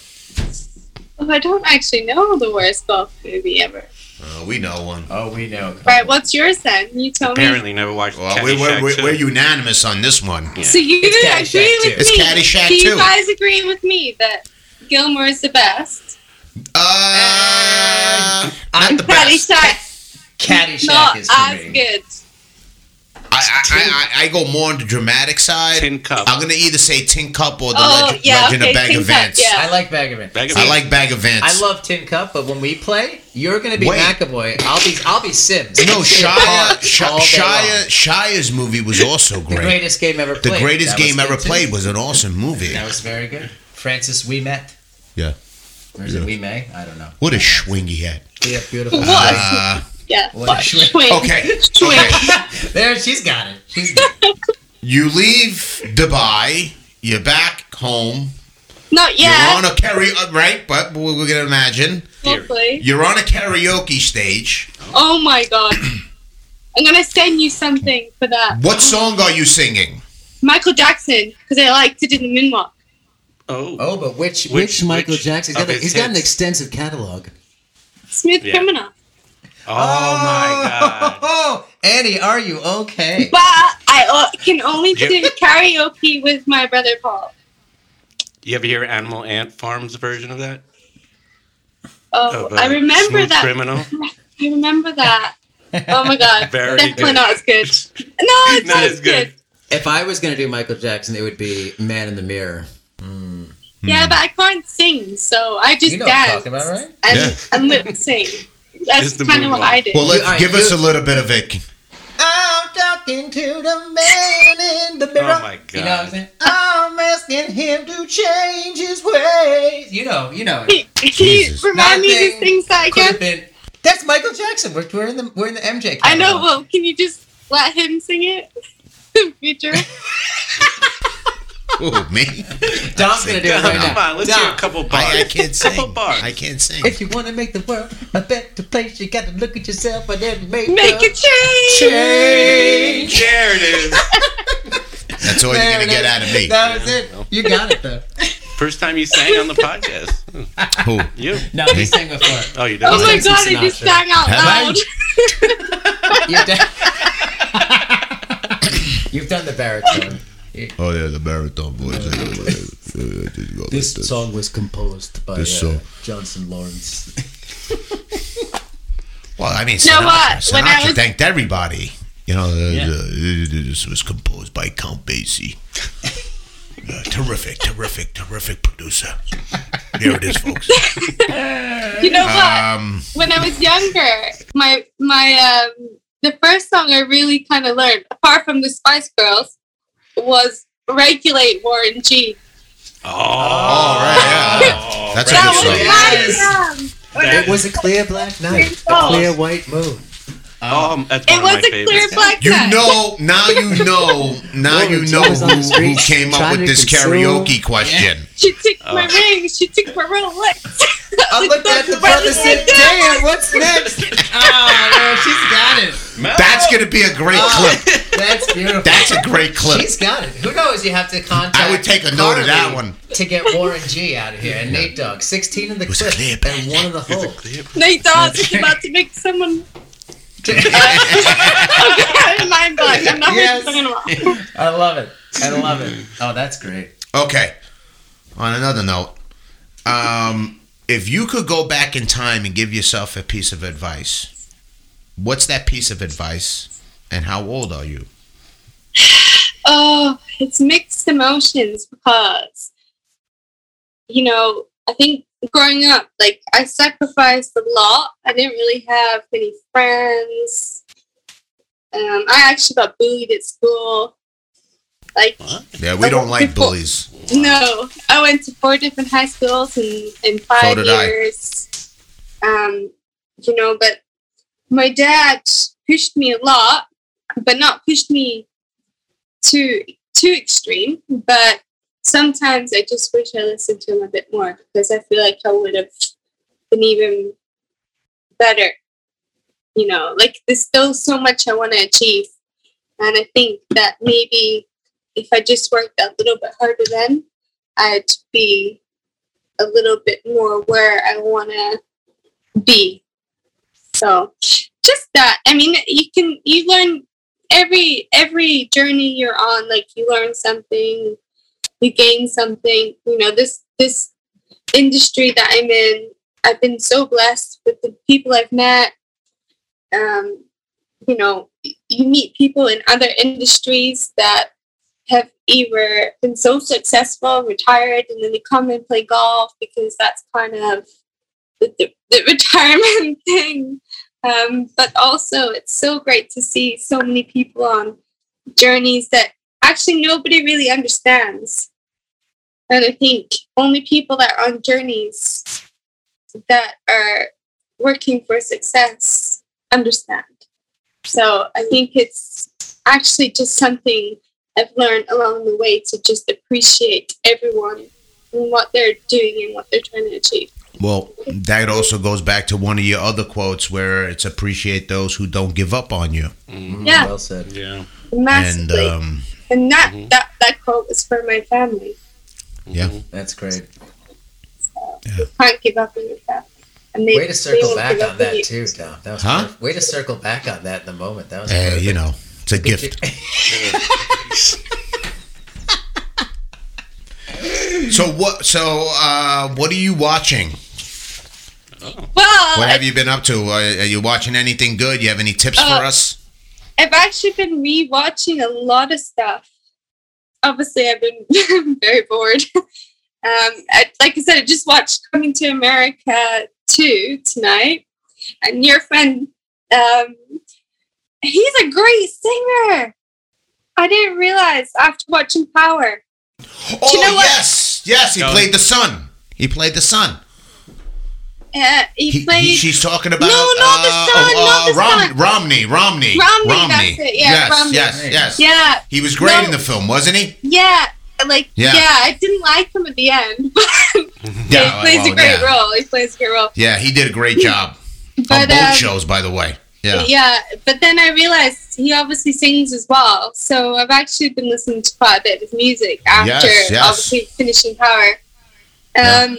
Oh, I don't actually know the worst golf movie ever. Uh, we know one. Oh, we know. Right, what's yours then? You tell me. Apparently, never watched Well, we're, we're, we're, we're unanimous on this one. Yeah. So you It's agree Caddyshack with too. It's me? Caddyshack Do you too. guys agree with me that Gilmore is the best? Uh, not the best. Caddyshack, Caddyshack not is for as me. good. I, I, I, I go more on the dramatic side. Tin Cup. I'm gonna either say Tin Cup or the Oh, Legend, yeah, Legend okay, of Bag Tin of Cup, Vance. yeah. I like Bag of It. Bag of I like Bagger Vance. I love Tin Cup, but when we play, you're gonna be Wait. McAvoy. I'll be I'll be Simms. No, *laughs* Shia, hard Shia, all day long. Shia, Shia's movie was also great. The greatest game ever played. The greatest That game ever too. played was an awesome movie. That was very good. Francis Ouimet. Yeah. Or is it We May? I don't know. What a swing he had. Yeah, beautiful. What? Uh, Yeah. What a What? schwing. Schwing. okay. *laughs* There, she's got it. She's got it. You leave Dubai. You're back home. Not yet. You're yet. on a karaoke, uh, right? But we're gonna imagine Hopefully. you're on a karaoke stage. Oh my god. *clears throat* I'm gonna send you something for that. What song are you singing? Michael Jackson, because I liked it in the moonwalk. Oh. Oh, but which which, Which- Michael which Jackson? He's got, of he's got an extensive catalog. Smooth Yeah. Criminal. Oh, my god. Oh, *laughs* Annie, are you okay? But I o- can only Yep. do karaoke with my brother Paul. You ever hear Animal Ant Farm's version of that? Oh, Of, uh, I remember that. Criminal. *laughs* I remember that. Oh my god, *laughs* Very definitely good. not as good. No, it's Not not as as good. good. If I was gonna do Michael Jackson, it would be Man in the Mirror. Yeah, but I can't sing, so I just You know what I'm dance talking about, right? and, Yeah. and lip sync. That's the kind of what moonwalk. I did. Well, let's You- I- give us a little bit of it. I'm talking to the man in the mirror. Oh my You know what I'm god. saying? I'm asking him to change his ways. You know, you know. it. Can you remind me to things that Could have been. That's Michael Jackson. We're, we're in the we're in the MJ. I know. Well, can you just let him sing it? *laughs* Future. *laughs* Oh, me? Dom's gonna do it right Come now. on, let's Dom, hear a couple bars. I, I can't Couple sing. bars. I can't sing. If you want to make the world a better place, you got to look at yourself and then make, Make a a change. change. There it is. That's all you're There gonna it get is. out of me. That was it. You got it though. First time you sang on the podcast. Who? You? No, he sang before. Oh, you did. Oh my Frank god, I just Sinatra. sang out Have I? loud. You've done, *laughs* You've done the baritone. Oh yeah, the baritone voice. This song was composed by uh, song. Johnson Lawrence. *laughs* Well, I mean, know Sinatra, what? When I was- thanked everybody. You know, Yeah. uh, this was composed by Count Basie. *laughs* Uh, terrific, terrific, terrific producer. Here it is, folks. *laughs* You know what? Um, when I was younger, my my um the first song I really kind of learned, apart from the Spice Girls, was "Regulate" Warren G. Oh, oh, right. yeah. That's a That good was song. Yes. my jam. It was a clear black night, a Oh. clear white moon. Oh, um, that's It one was of my a clear favorites. black You night. know, now you know, now you know G was on the who, who came up with this consume- karaoke question. She took oh. my Oh. ring. She took my Rolex. *laughs* I looked at the brother and said, "Damn, what's next?" *laughs* Oh man, she's got it. That's gonna be a great Oh, clip. *laughs* That's beautiful. That's a great clip. She's got it. Who knows? You have to contact. I would take a note of that Carly one. to get Warren G out of here. And Nate Dogg, sixteen in the was clip clear and one in the It's hole. Nate Dogg is about to make someone. Okay, mind blank. I'm not Yes. talking about. I love it. I love it. Oh, that's great. Okay. On another note, um, if you could go back in time and give yourself a piece of advice, what's that piece of advice, and how old are you? Oh, it's mixed emotions because, you know, I think growing up, like I sacrificed a lot. I didn't really have many friends. Um, I actually got bullied at school. Like? Yeah, we don't like bullies. no, I went to four different high schools in, in five I. years. Um, you know, but my dad pushed me a lot, but not pushed me too too extreme. But sometimes I just wish I listened to him a bit more because I feel like I would have been even better. You know, like there's still so much I want to achieve, and I think that maybe if I just worked a little bit harder then, I'd be a little bit more where I want to be. So just that. I mean, you can you learn every every journey you're on. Like you learn something, you gain something. You know this this industry that I'm in. I've been so blessed with the people I've met. Um, you know, you meet people in other industries that have either been so successful, retired, and then they come and play golf because that's kind of the, the, the *laughs* retirement thing. Um, but also, it's so great to see so many people on journeys that actually nobody really understands. And I think only people that are on journeys that are working for success understand. So I think it's actually just something I've learned along the way to just appreciate everyone and what they're doing and what they're trying to achieve. Well, that also goes back to one of your other quotes where it's appreciate those who don't give up on you. Yeah, Well said. Yeah. And um, And that, Mhm. that that quote was for my family. Yeah. That's great. Can't give up on your craft. And they, Way to circle back on that you. too, Tom. That was Huh? perfect. Way to circle back on that in the moment. That was Hey, perfect. you know, it's a gift. *laughs* So what? So uh, what are you watching? Well, What have you been up to? Uh, are you watching anything good? You have any tips Uh, for us? I've actually been rewatching a lot of stuff. Obviously, I've been *laughs* very bored. Um, I, like I said, I just watched Coming to America 2 tonight. And your friend, um, he's a great singer. I didn't realize after watching Power. Oh you know what? yes, yes. He Go. played the son. He played the son. Uh, he, He, played. he- she's talking about No, not the uh, son, oh, not uh, the Rom- son. Rotimi, Rotimi, Rotimi, that's it, yeah, yes, Rotimi. yes, yes. yeah, He was great No. in the film, wasn't he? yeah. Like, Yeah. yeah. I didn't like him at the end, *laughs* but *laughs* Yeah, he plays well, a great yeah. role. He plays a great role. Yeah, he did a great job *laughs* on both um, shows, by the way. Yeah. Yeah, but then I realized he obviously sings as well. So I've actually been listening to quite a bit of his music after Yes, yes. obviously finishing Power. Um,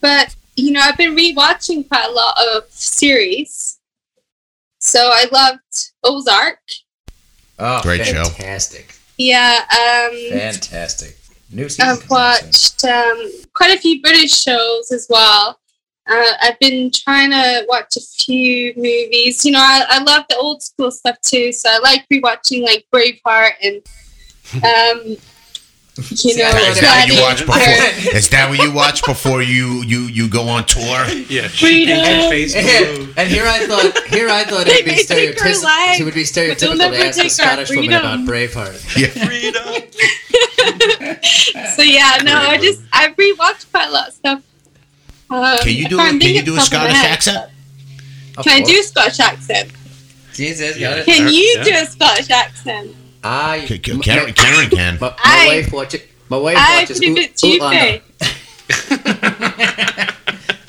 But, you know, I've been rewatching quite a lot of series. So I loved Ozark. Oh, Great show. fantastic. Yeah, um, Fantastic. New season. I've coming out soon. watched um, quite a few British shows as well. Uh, I've been trying to watch a few movies. You know, I, I love the old school stuff too. So I like rewatching like Braveheart and, *laughs* um, you know, Is that what you watch before? Is that what you watch before you you you go on tour? Yeah. Freedom. And, Facebook. *laughs* and here I thought, here I thought it'd be may take our stereotypical. It would be stereotypical to ask a take our Scottish woman about. Braveheart. Yeah. Freedom. *laughs* So yeah, no, I just I rewatched quite a lot of stuff. Um, Can you do can't can think you do a the top of my Scottish accent? Of Can I do a Scottish accent? Jesus, Yeah. got it. Can you Yeah. do a Scottish accent? I, K- K- Karen, Karen can. my, my I- wife watches. My wife I watches. put it Oot- to you, Outlander. Faye.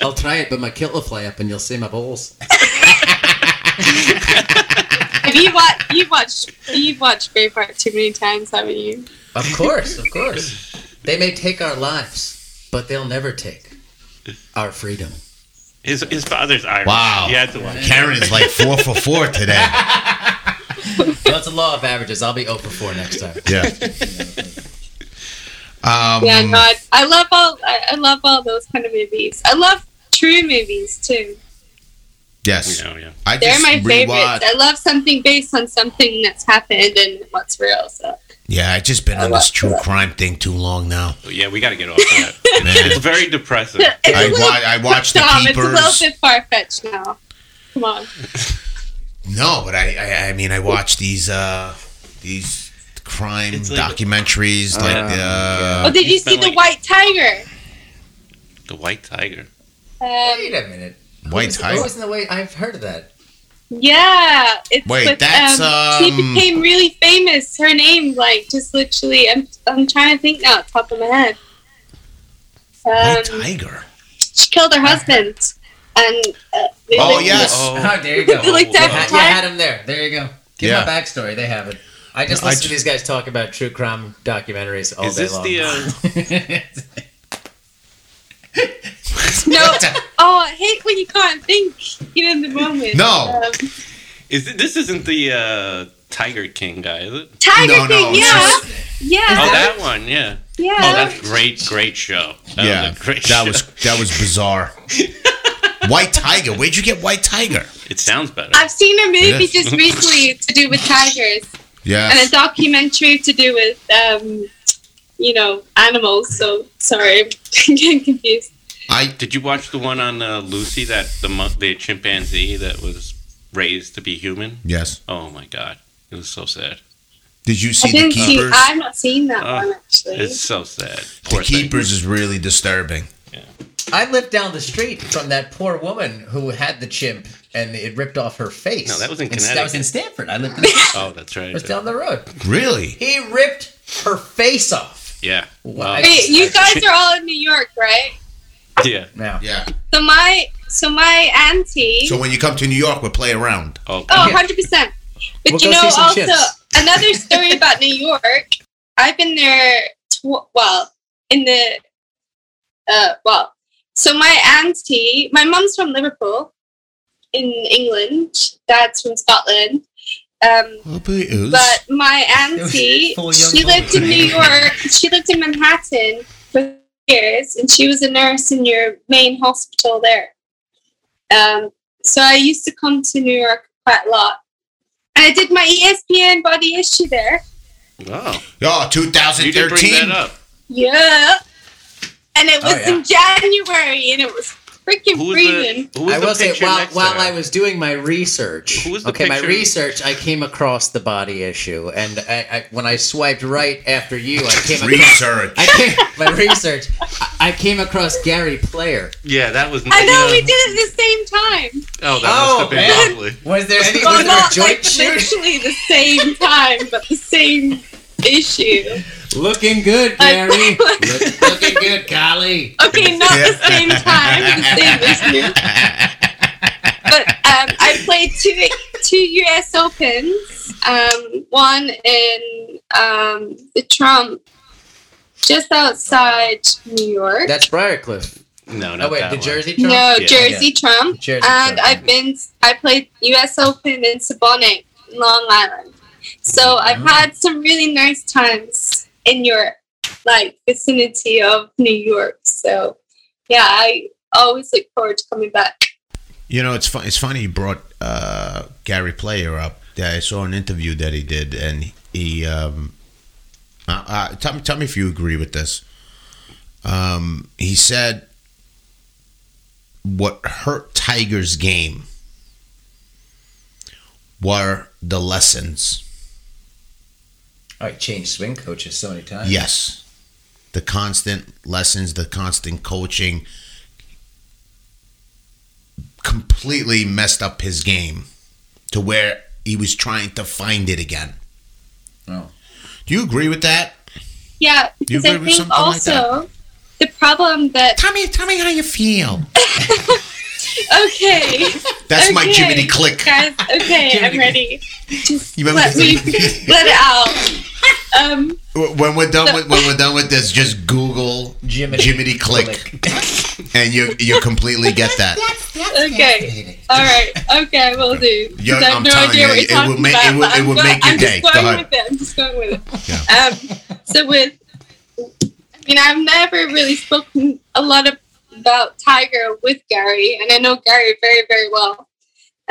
*laughs* I'll try it, but my kilt will fly up, and you'll see my balls. *laughs* Have you watched? You've watched. You've watched Braveheart too many times, haven't you? Of course, of course. They may take our lives, but they'll never take our freedom. His his father's Irish. Wow. You had to watch. Karen is like four for four today. *laughs* *laughs* Well, it's a law of averages. I'll be 0 for 4 next time. Yeah. Um, Yeah, no, I, I love all. I, I love all those kind of movies. I love true movies too. Yes. You know, yeah. I They're just my favorites. I love something based on something that's happened and what's real. So Yeah, I've just been on this true crime thing too long now. Oh, Yeah, we got to get off of that. It's, *laughs* Man. it's very depressing. it's I, a little, wa- I watched the Tom, it's a little bit far fetched now. Come on. *laughs* No, but I, I, I mean, I watch these, uh, these crime It's like- documentaries, like Oh, uh, did you see been the like- White Tiger? The White Tiger. Wait Um, a minute. White Who's- Tiger. Who was in the way? I've heard of that. yeah, it's Wait, with, that's, um, she um, became really famous. Her name, like, just literally. I'm I'm trying to think now, top of my head. White Um, Tiger. she killed her husband, and uh, they Oh, lived- yes. Oh, *laughs* there you go. They like You had, time. you had him there. There you go. Give Yeah. my backstory. They have it. I just No, I listen to ju- these guys talk about true crime documentaries all Is day this long. the? Uh, *laughs* No. Oh, I hate when you can't think in the moment. No. Um, is it, this isn't the uh, Tiger King guy, is it? Tiger No, no, King, it's yeah, yeah, Oh, that one. Yeah. yeah. Oh, that's great. Great show. That yeah, was a great that show. was that was bizarre. *laughs* White Tiger. Where'd you get White Tiger? It sounds better. I've seen a movie just recently to do with tigers, Yeah. and a documentary to do with, um, you know, animals. So sorry, I'm *laughs* getting confused. I Did you watch the one on uh, Lucy that the mon- the chimpanzee that was raised to be human? yes. Oh my god, it was so sad. Did you see the didn't see. keepers? I've not seen that Oh, one actually. It's so sad. the Poor thing. keepers is really disturbing. I lived down the street from that poor woman who had the chimp and it ripped off her face. No, that was in And That was in Stamford. I lived in *laughs* Oh, that's right. it was down the road. Really? He ripped her face off. Yeah. Why? Wait, you guys are all in New York, right? Yeah. Now, Yeah. So my so my auntie. So when you come to New York, we'll play around. Oh, Oh, 100%. But We'll you go know, see some also, chimps. *laughs* another story about New York. I've been there, tw- well, in the uh, well, so my auntie, my mom's from Liverpool in England. Dad's from Scotland. Um, but it was- but my auntie, she lived in. New York. She lived in Manhattan for years, and she was a nurse in your main hospital there. Um, so I used to come to New York quite a lot. And I did my ESPN body issue there. Oh, oh, you did bring 2013. that up. Yeah. And it Oh, was yeah. in January, and it was freaking Who was freezing. the, who was I the will say while, while I was doing my research, Who was the okay, my research, I came across the body issue, and I, I when I swiped right after you, I came across Research. I came, *laughs* my research. I- I came across Gary Player. Yeah, that was. I know you we did it at the same time. Oh, that Oh, must have been oh, man. lovely. Was there any? Well, was there not joint like shoot? literally the same time, but the same issue. Looking good, I- Gary. Look, looking good, Golly. Okay, not the same *laughs* time, the same issue. But um, I played two two U.S. Opens. Um, one in um, the Trump, just outside New York. That's Briarcliff. No, no. Oh wait, that the one. Jersey Trump. no, Yeah. Jersey Trump. Jersey and Trump. I've been I played US Open in Sebonack, Long Island. So I've had some really nice times in your like vicinity of New York. So yeah, I always look forward to coming back. You know, it's fun. It's funny you brought uh, Gary Player up. I saw an interview that he did, and he. Um, uh, uh, tell me, tell me if you agree with this. Um, he said what hurt Tiger's game were the lessons. I changed swing coaches so many times. Yes, the constant lessons, the constant coaching, completely messed up his game to where he was trying to find it again. Oh. Do you agree with that? Yeah, You because I with think something like that? also the problem that Tell me, tell me how you feel. *laughs* okay. That's my okay, Jiminy Glick. Guys, okay, *laughs* I'm ready. Just You let me *laughs* let it out. Um When we're done with when we're done with this, just Google Jiminy, Jiminy Glick, *laughs* and you you completely get that. okay. All right. Okay, We'll do. 'Cause You're- I have I'm no telling idea you, what you're will talking make- it about. will- but it I'm will go- make your I'm day. Just Go going ahead. with it. I'm just going with it. Um, so with, I mean, I've never really spoken a lot about Tiger with Gary, and I know Gary very, very well.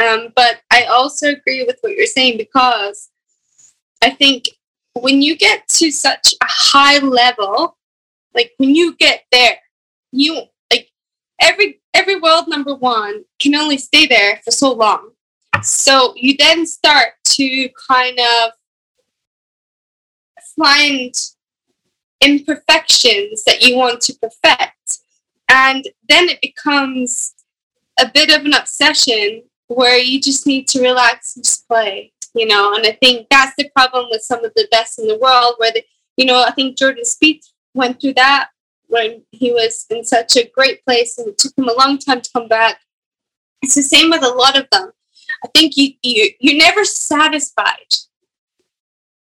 Um, but I also agree with what you're saying because I think when you get to such a high level, like when you get there, you like every every world number one can only stay there for so long. So you then start to kind of find imperfections that you want to perfect. And then it becomes a bit of an obsession where you just need to relax and just play, you know. And I think that's the problem with some of the best in the world, where they, you know, I think Jordan Spieth went through that when he was in such a great place and it took him a long time to come back. It's the same with a lot of them. I think you, you you're never satisfied.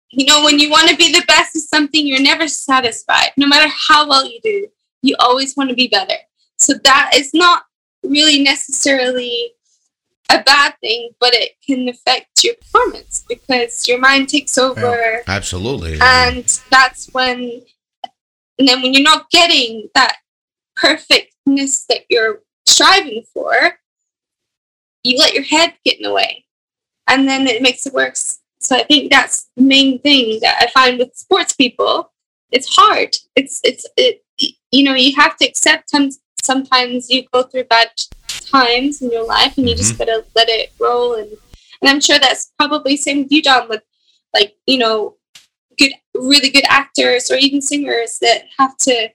You know, when you want to be the best at something, you're never satisfied. No matter how well you do, you always want to be better. So that is not really necessarily a bad thing, but it can affect your performance because your mind takes over. Absolutely. and that's when and then when you're not getting that perfectness that you're striving for you let your head get in the way. And then it makes it worse. So i think that's the main thing that i find with sports people. It's hard. It's it's it you know you have to accept sometimes you go through bad times in your life and you just mm-hmm. gotta let it roll. And and i'm sure that's probably same with you john with like you know good really good actors or even singers that have to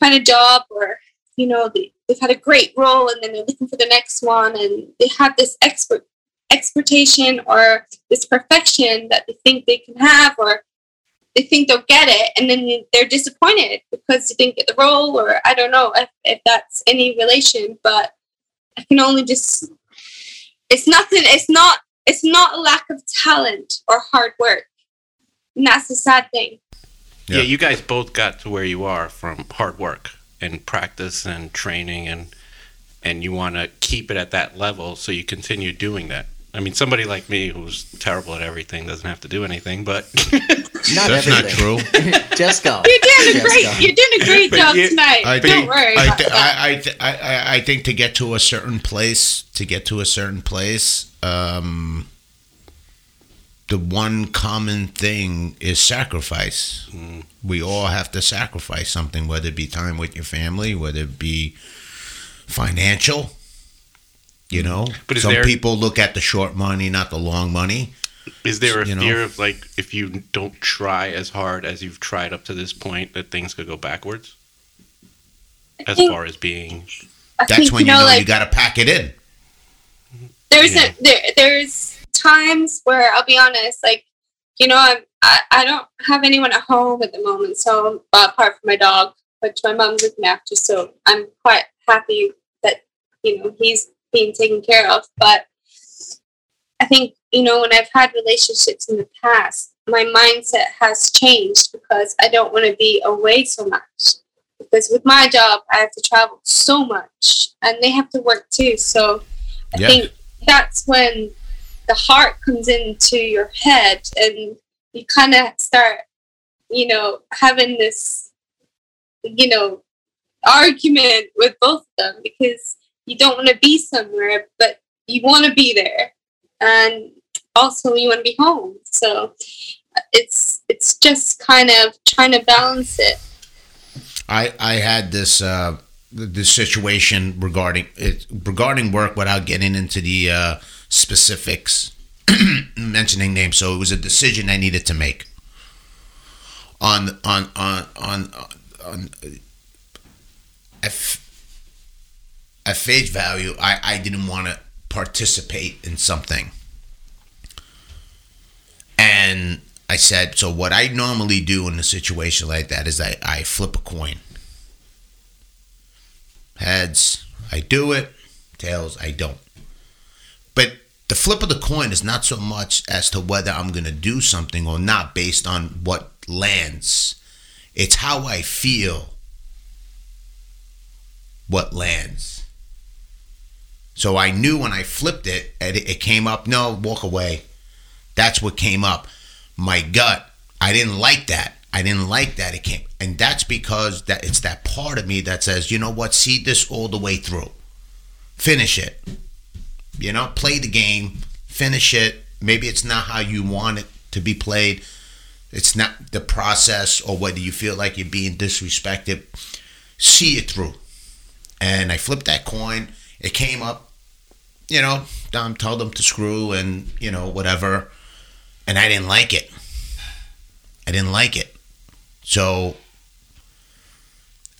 find a job or you know they, they've had a great role and then they're looking for the next one and they have this expert expectation or this perfection that they think they can have or they think they'll get it and then they're disappointed because they didn't get the role or i don't know if, if that's any relation but i can only just it's nothing it's not it's not a lack of talent or hard work and that's the sad thing Yeah. Yeah. you guys both got to where you are from hard work and practice and training and and you want to keep it at that level so you continue doing that. I mean, somebody like me who's terrible at everything doesn't have to do anything, but *laughs* Not That's not true. *laughs* Just go. You're doing a Just great. You're doing a great But job you- tonight. I Don't think, worry I, about thi- that. I, I, thi- I, I- I think to get to a certain place, to get to a certain place, um, the one common thing is sacrifice. We all have to sacrifice something, whether it be time with your family, whether it be financial. You know, But is some there- people look at the short money, not the long money. is there a You know? fear of like if you don't try as hard as you've tried up to this point that things could go backwards? As think- far as being I That's think, when you you know, know like you got to pack it in. there's Yeah. a there there's times where I'll be honest, like you know, I'm I, I don't have anyone at home at the moment, so apart from my dog, which my mom's looking after, so I'm quite happy that you know he's being taken care of. But I think you know when I've had relationships in the past, my mindset has changed because I don't want to be away so much. Because with my job, I have to travel so much, and they have to work too. So I Yeah. think that's when the heart comes into your head and you kind of start, you know, having this, you know, argument with both of them because you don't want to be somewhere, but you want to be there. And also you want to be home. So it's it's just kind of trying to balance it. I I had this uh this situation regarding it regarding work without getting into the uh, specifics, *clears throat* mentioning names. So it was a decision I needed to make. On on on on on. At, at face value, I, I didn't want to participate in something. And I said, so what I normally do in a situation like that is I, I flip a coin. Heads, I do it. Tails, I don't. But the flip of the coin is not so much as to whether I'm going to do something or not based on what lands. It's how I feel what lands. So I knew when I flipped it, it, came up, no, walk away. That's what came up. My gut, I didn't like that. I didn't like that it came. And that's because that it's that part of me that says, you know what, see this all the way through. Finish it. You know, play the game, finish it. Maybe it's not how you want it to be played. It's not the process or whether you feel like you're being disrespected. See it through. And I flipped that coin. It came up. You know, Dom told them to screw and, you know, whatever. And I didn't like it. I didn't like it. So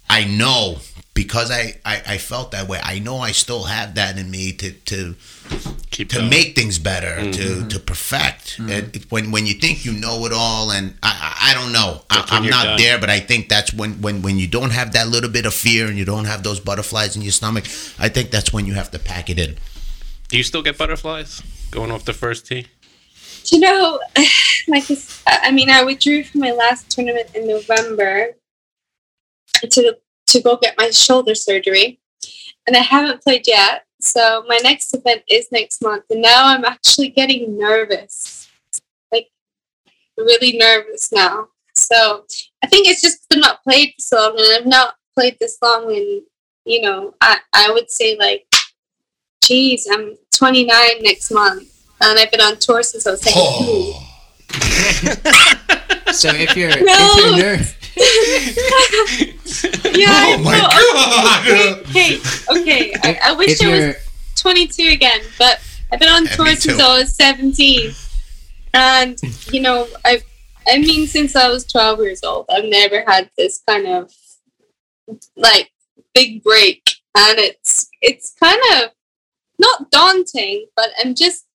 I know because I, I, I felt that way. I know I still have that in me to to keep to going. make things better, to mm-hmm. to perfect. Mm-hmm. And it- when when you think you know it all, and I I, I don't know, I, I'm not done. there, but I think that's when when when you don't have that little bit of fear and you don't have those butterflies in your stomach. I think that's when you have to pack it in. Do you still get butterflies going off the first tee? You know, *sighs* like I mean, I withdrew from my last tournament in November to to go get my shoulder surgery, and I haven't played yet. So my next event is next month, and now I'm actually getting nervous, like really nervous now. So I think it's just I've not played for so long, and I've not played this long, and you know, I I would say like, geez, I'm 29 next month and I've been on tour since I was 17. *laughs* So if you're No. if you're ner- *laughs* *laughs* *laughs* yeah, Oh my no, God. Okay, okay. I, I wish if I was you're 22 again, but I've been on tour since. I was 17. And, you know, I I mean, since I was 12 years old, I've never had this kind of like big break. And it's it's kind of not daunting, but I'm just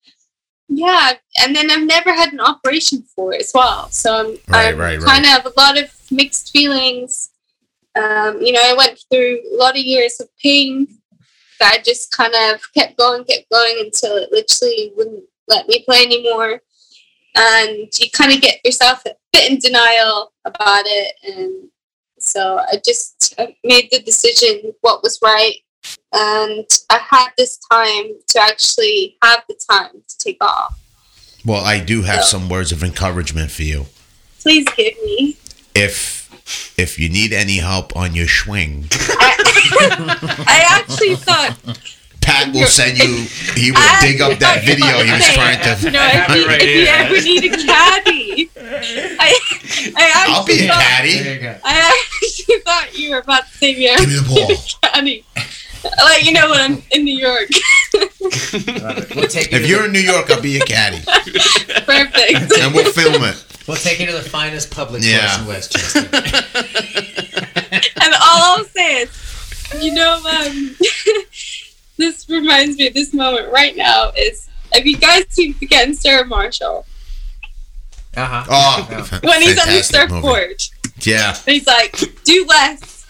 yeah, and then I've never had an operation for it as well. So I'm, Right, I'm right, right. kind of have a lot of mixed feelings. Um, you know, I went through a lot of years of pain that I just kind of kept going, kept going until it literally wouldn't let me play anymore. And you kind of get yourself a bit in denial about it. And so So I just made the decision what was right. And I had this time to actually have the time to take off. Well, I do have some words of encouragement for you. Please give me. If if you need any help on your swing, *laughs* I actually thought Pat will send you. He will I dig up that actually video he was thought- trying to. know, if, you, Right if you ever need a caddy, I, I actually I'll be a thought, caddy. There you go. I actually thought you were about to say me. Give me the ball. caddy. Like you know when I'm in New York. We'll take you. If you're in New York, I'll be your caddy, *laughs* Perfect. and we'll film it. We'll take you to the finest public Yeah. course in Westchester. and all I'll say is, you know, um, *laughs* this reminds me of this moment right now is if you guys seen again Sarah Marshall Uh huh. Oh, when he's on the fantastic movie. surfboard Yeah, and he's like, do less.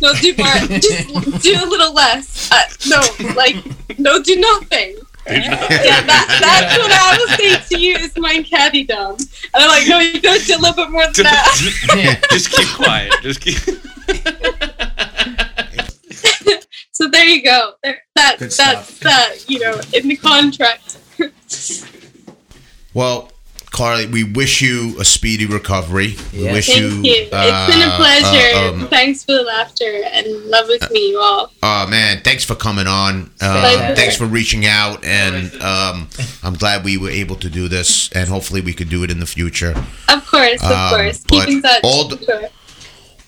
No, do more. *laughs* Just do a little less. Uh, no, like, no, do nothing. *laughs* Yeah, that, that's what I was saying to you is my caddy dumb. And I'm like, no, you gotta do a little bit more than that. Just keep quiet. Just keep. *laughs* So there you go. There, that, Good that's stuff. that, you know, in the contract. *laughs* Well, Carly, we wish you a speedy recovery. We wish Thank you. you. it's been a uh, pleasure. uh, um, Thanks for the laughter and love with me, you all. Oh man, thanks for coming on. Uh, thanks for reaching out, and um, I'm glad we were able to do this, and hopefully we could do it in the future. Of course, of Um, course. Keep but in touch. all the- Sure.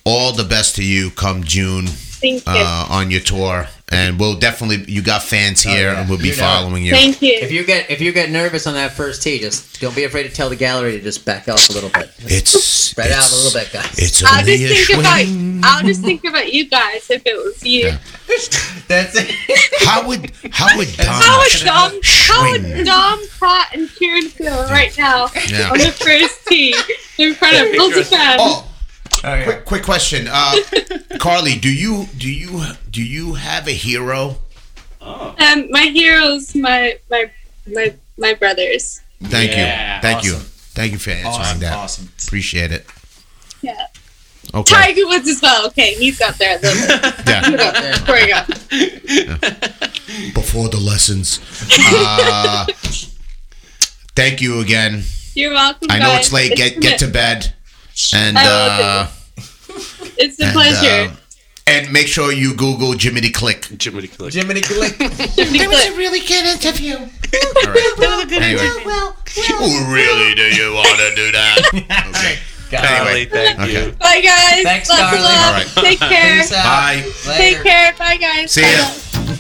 All the best to you come June Thank you. uh, on your tour, and we'll definitely you got fans oh, here, yeah. and we'll be You know. following you. Thank you. If you get if you get nervous on that first tee, just don't be afraid to tell the gallery to just back off a little bit. It's Spread out a little bit, guys. It's I'll just a think about. I'll just think about you guys if it was you. Yeah. *laughs* That's it. How would how would Dom? How would Dom how would Dom, Pat, and Kieran feel right now Yeah. on the first tee in front of lots of fans? Oh, quick quick question, uh, *laughs* Carly. Do you do you do you have a hero? Um, my heroes, my my my my brothers. Thank Yeah, you, thank you, thank you for answering Awesome, that. awesome. Appreciate it. Yeah. Okay. Tiger Woods as well. Okay, he's got there. The, *laughs* Yeah. Before we go. Before the lessons. Uh, *laughs* thank you again. You're welcome. I know guys. it's late. Get get to bed. And I will uh, *laughs* It's a and, pleasure. uh, and make sure you Google Jiminy Glick. Jiminy Glick. Jiminy Glick. *laughs* Jiminy Glick. really good interview. All right. Anyway. Oh, really? Do you want to do that? *laughs* Okay. Carly, thank Okay. you. Bye guys. Thanks, Lots of darling. love. All right. Take care. Peace out. Bye. Later. Take care. Bye guys. See Bye, ya. guys.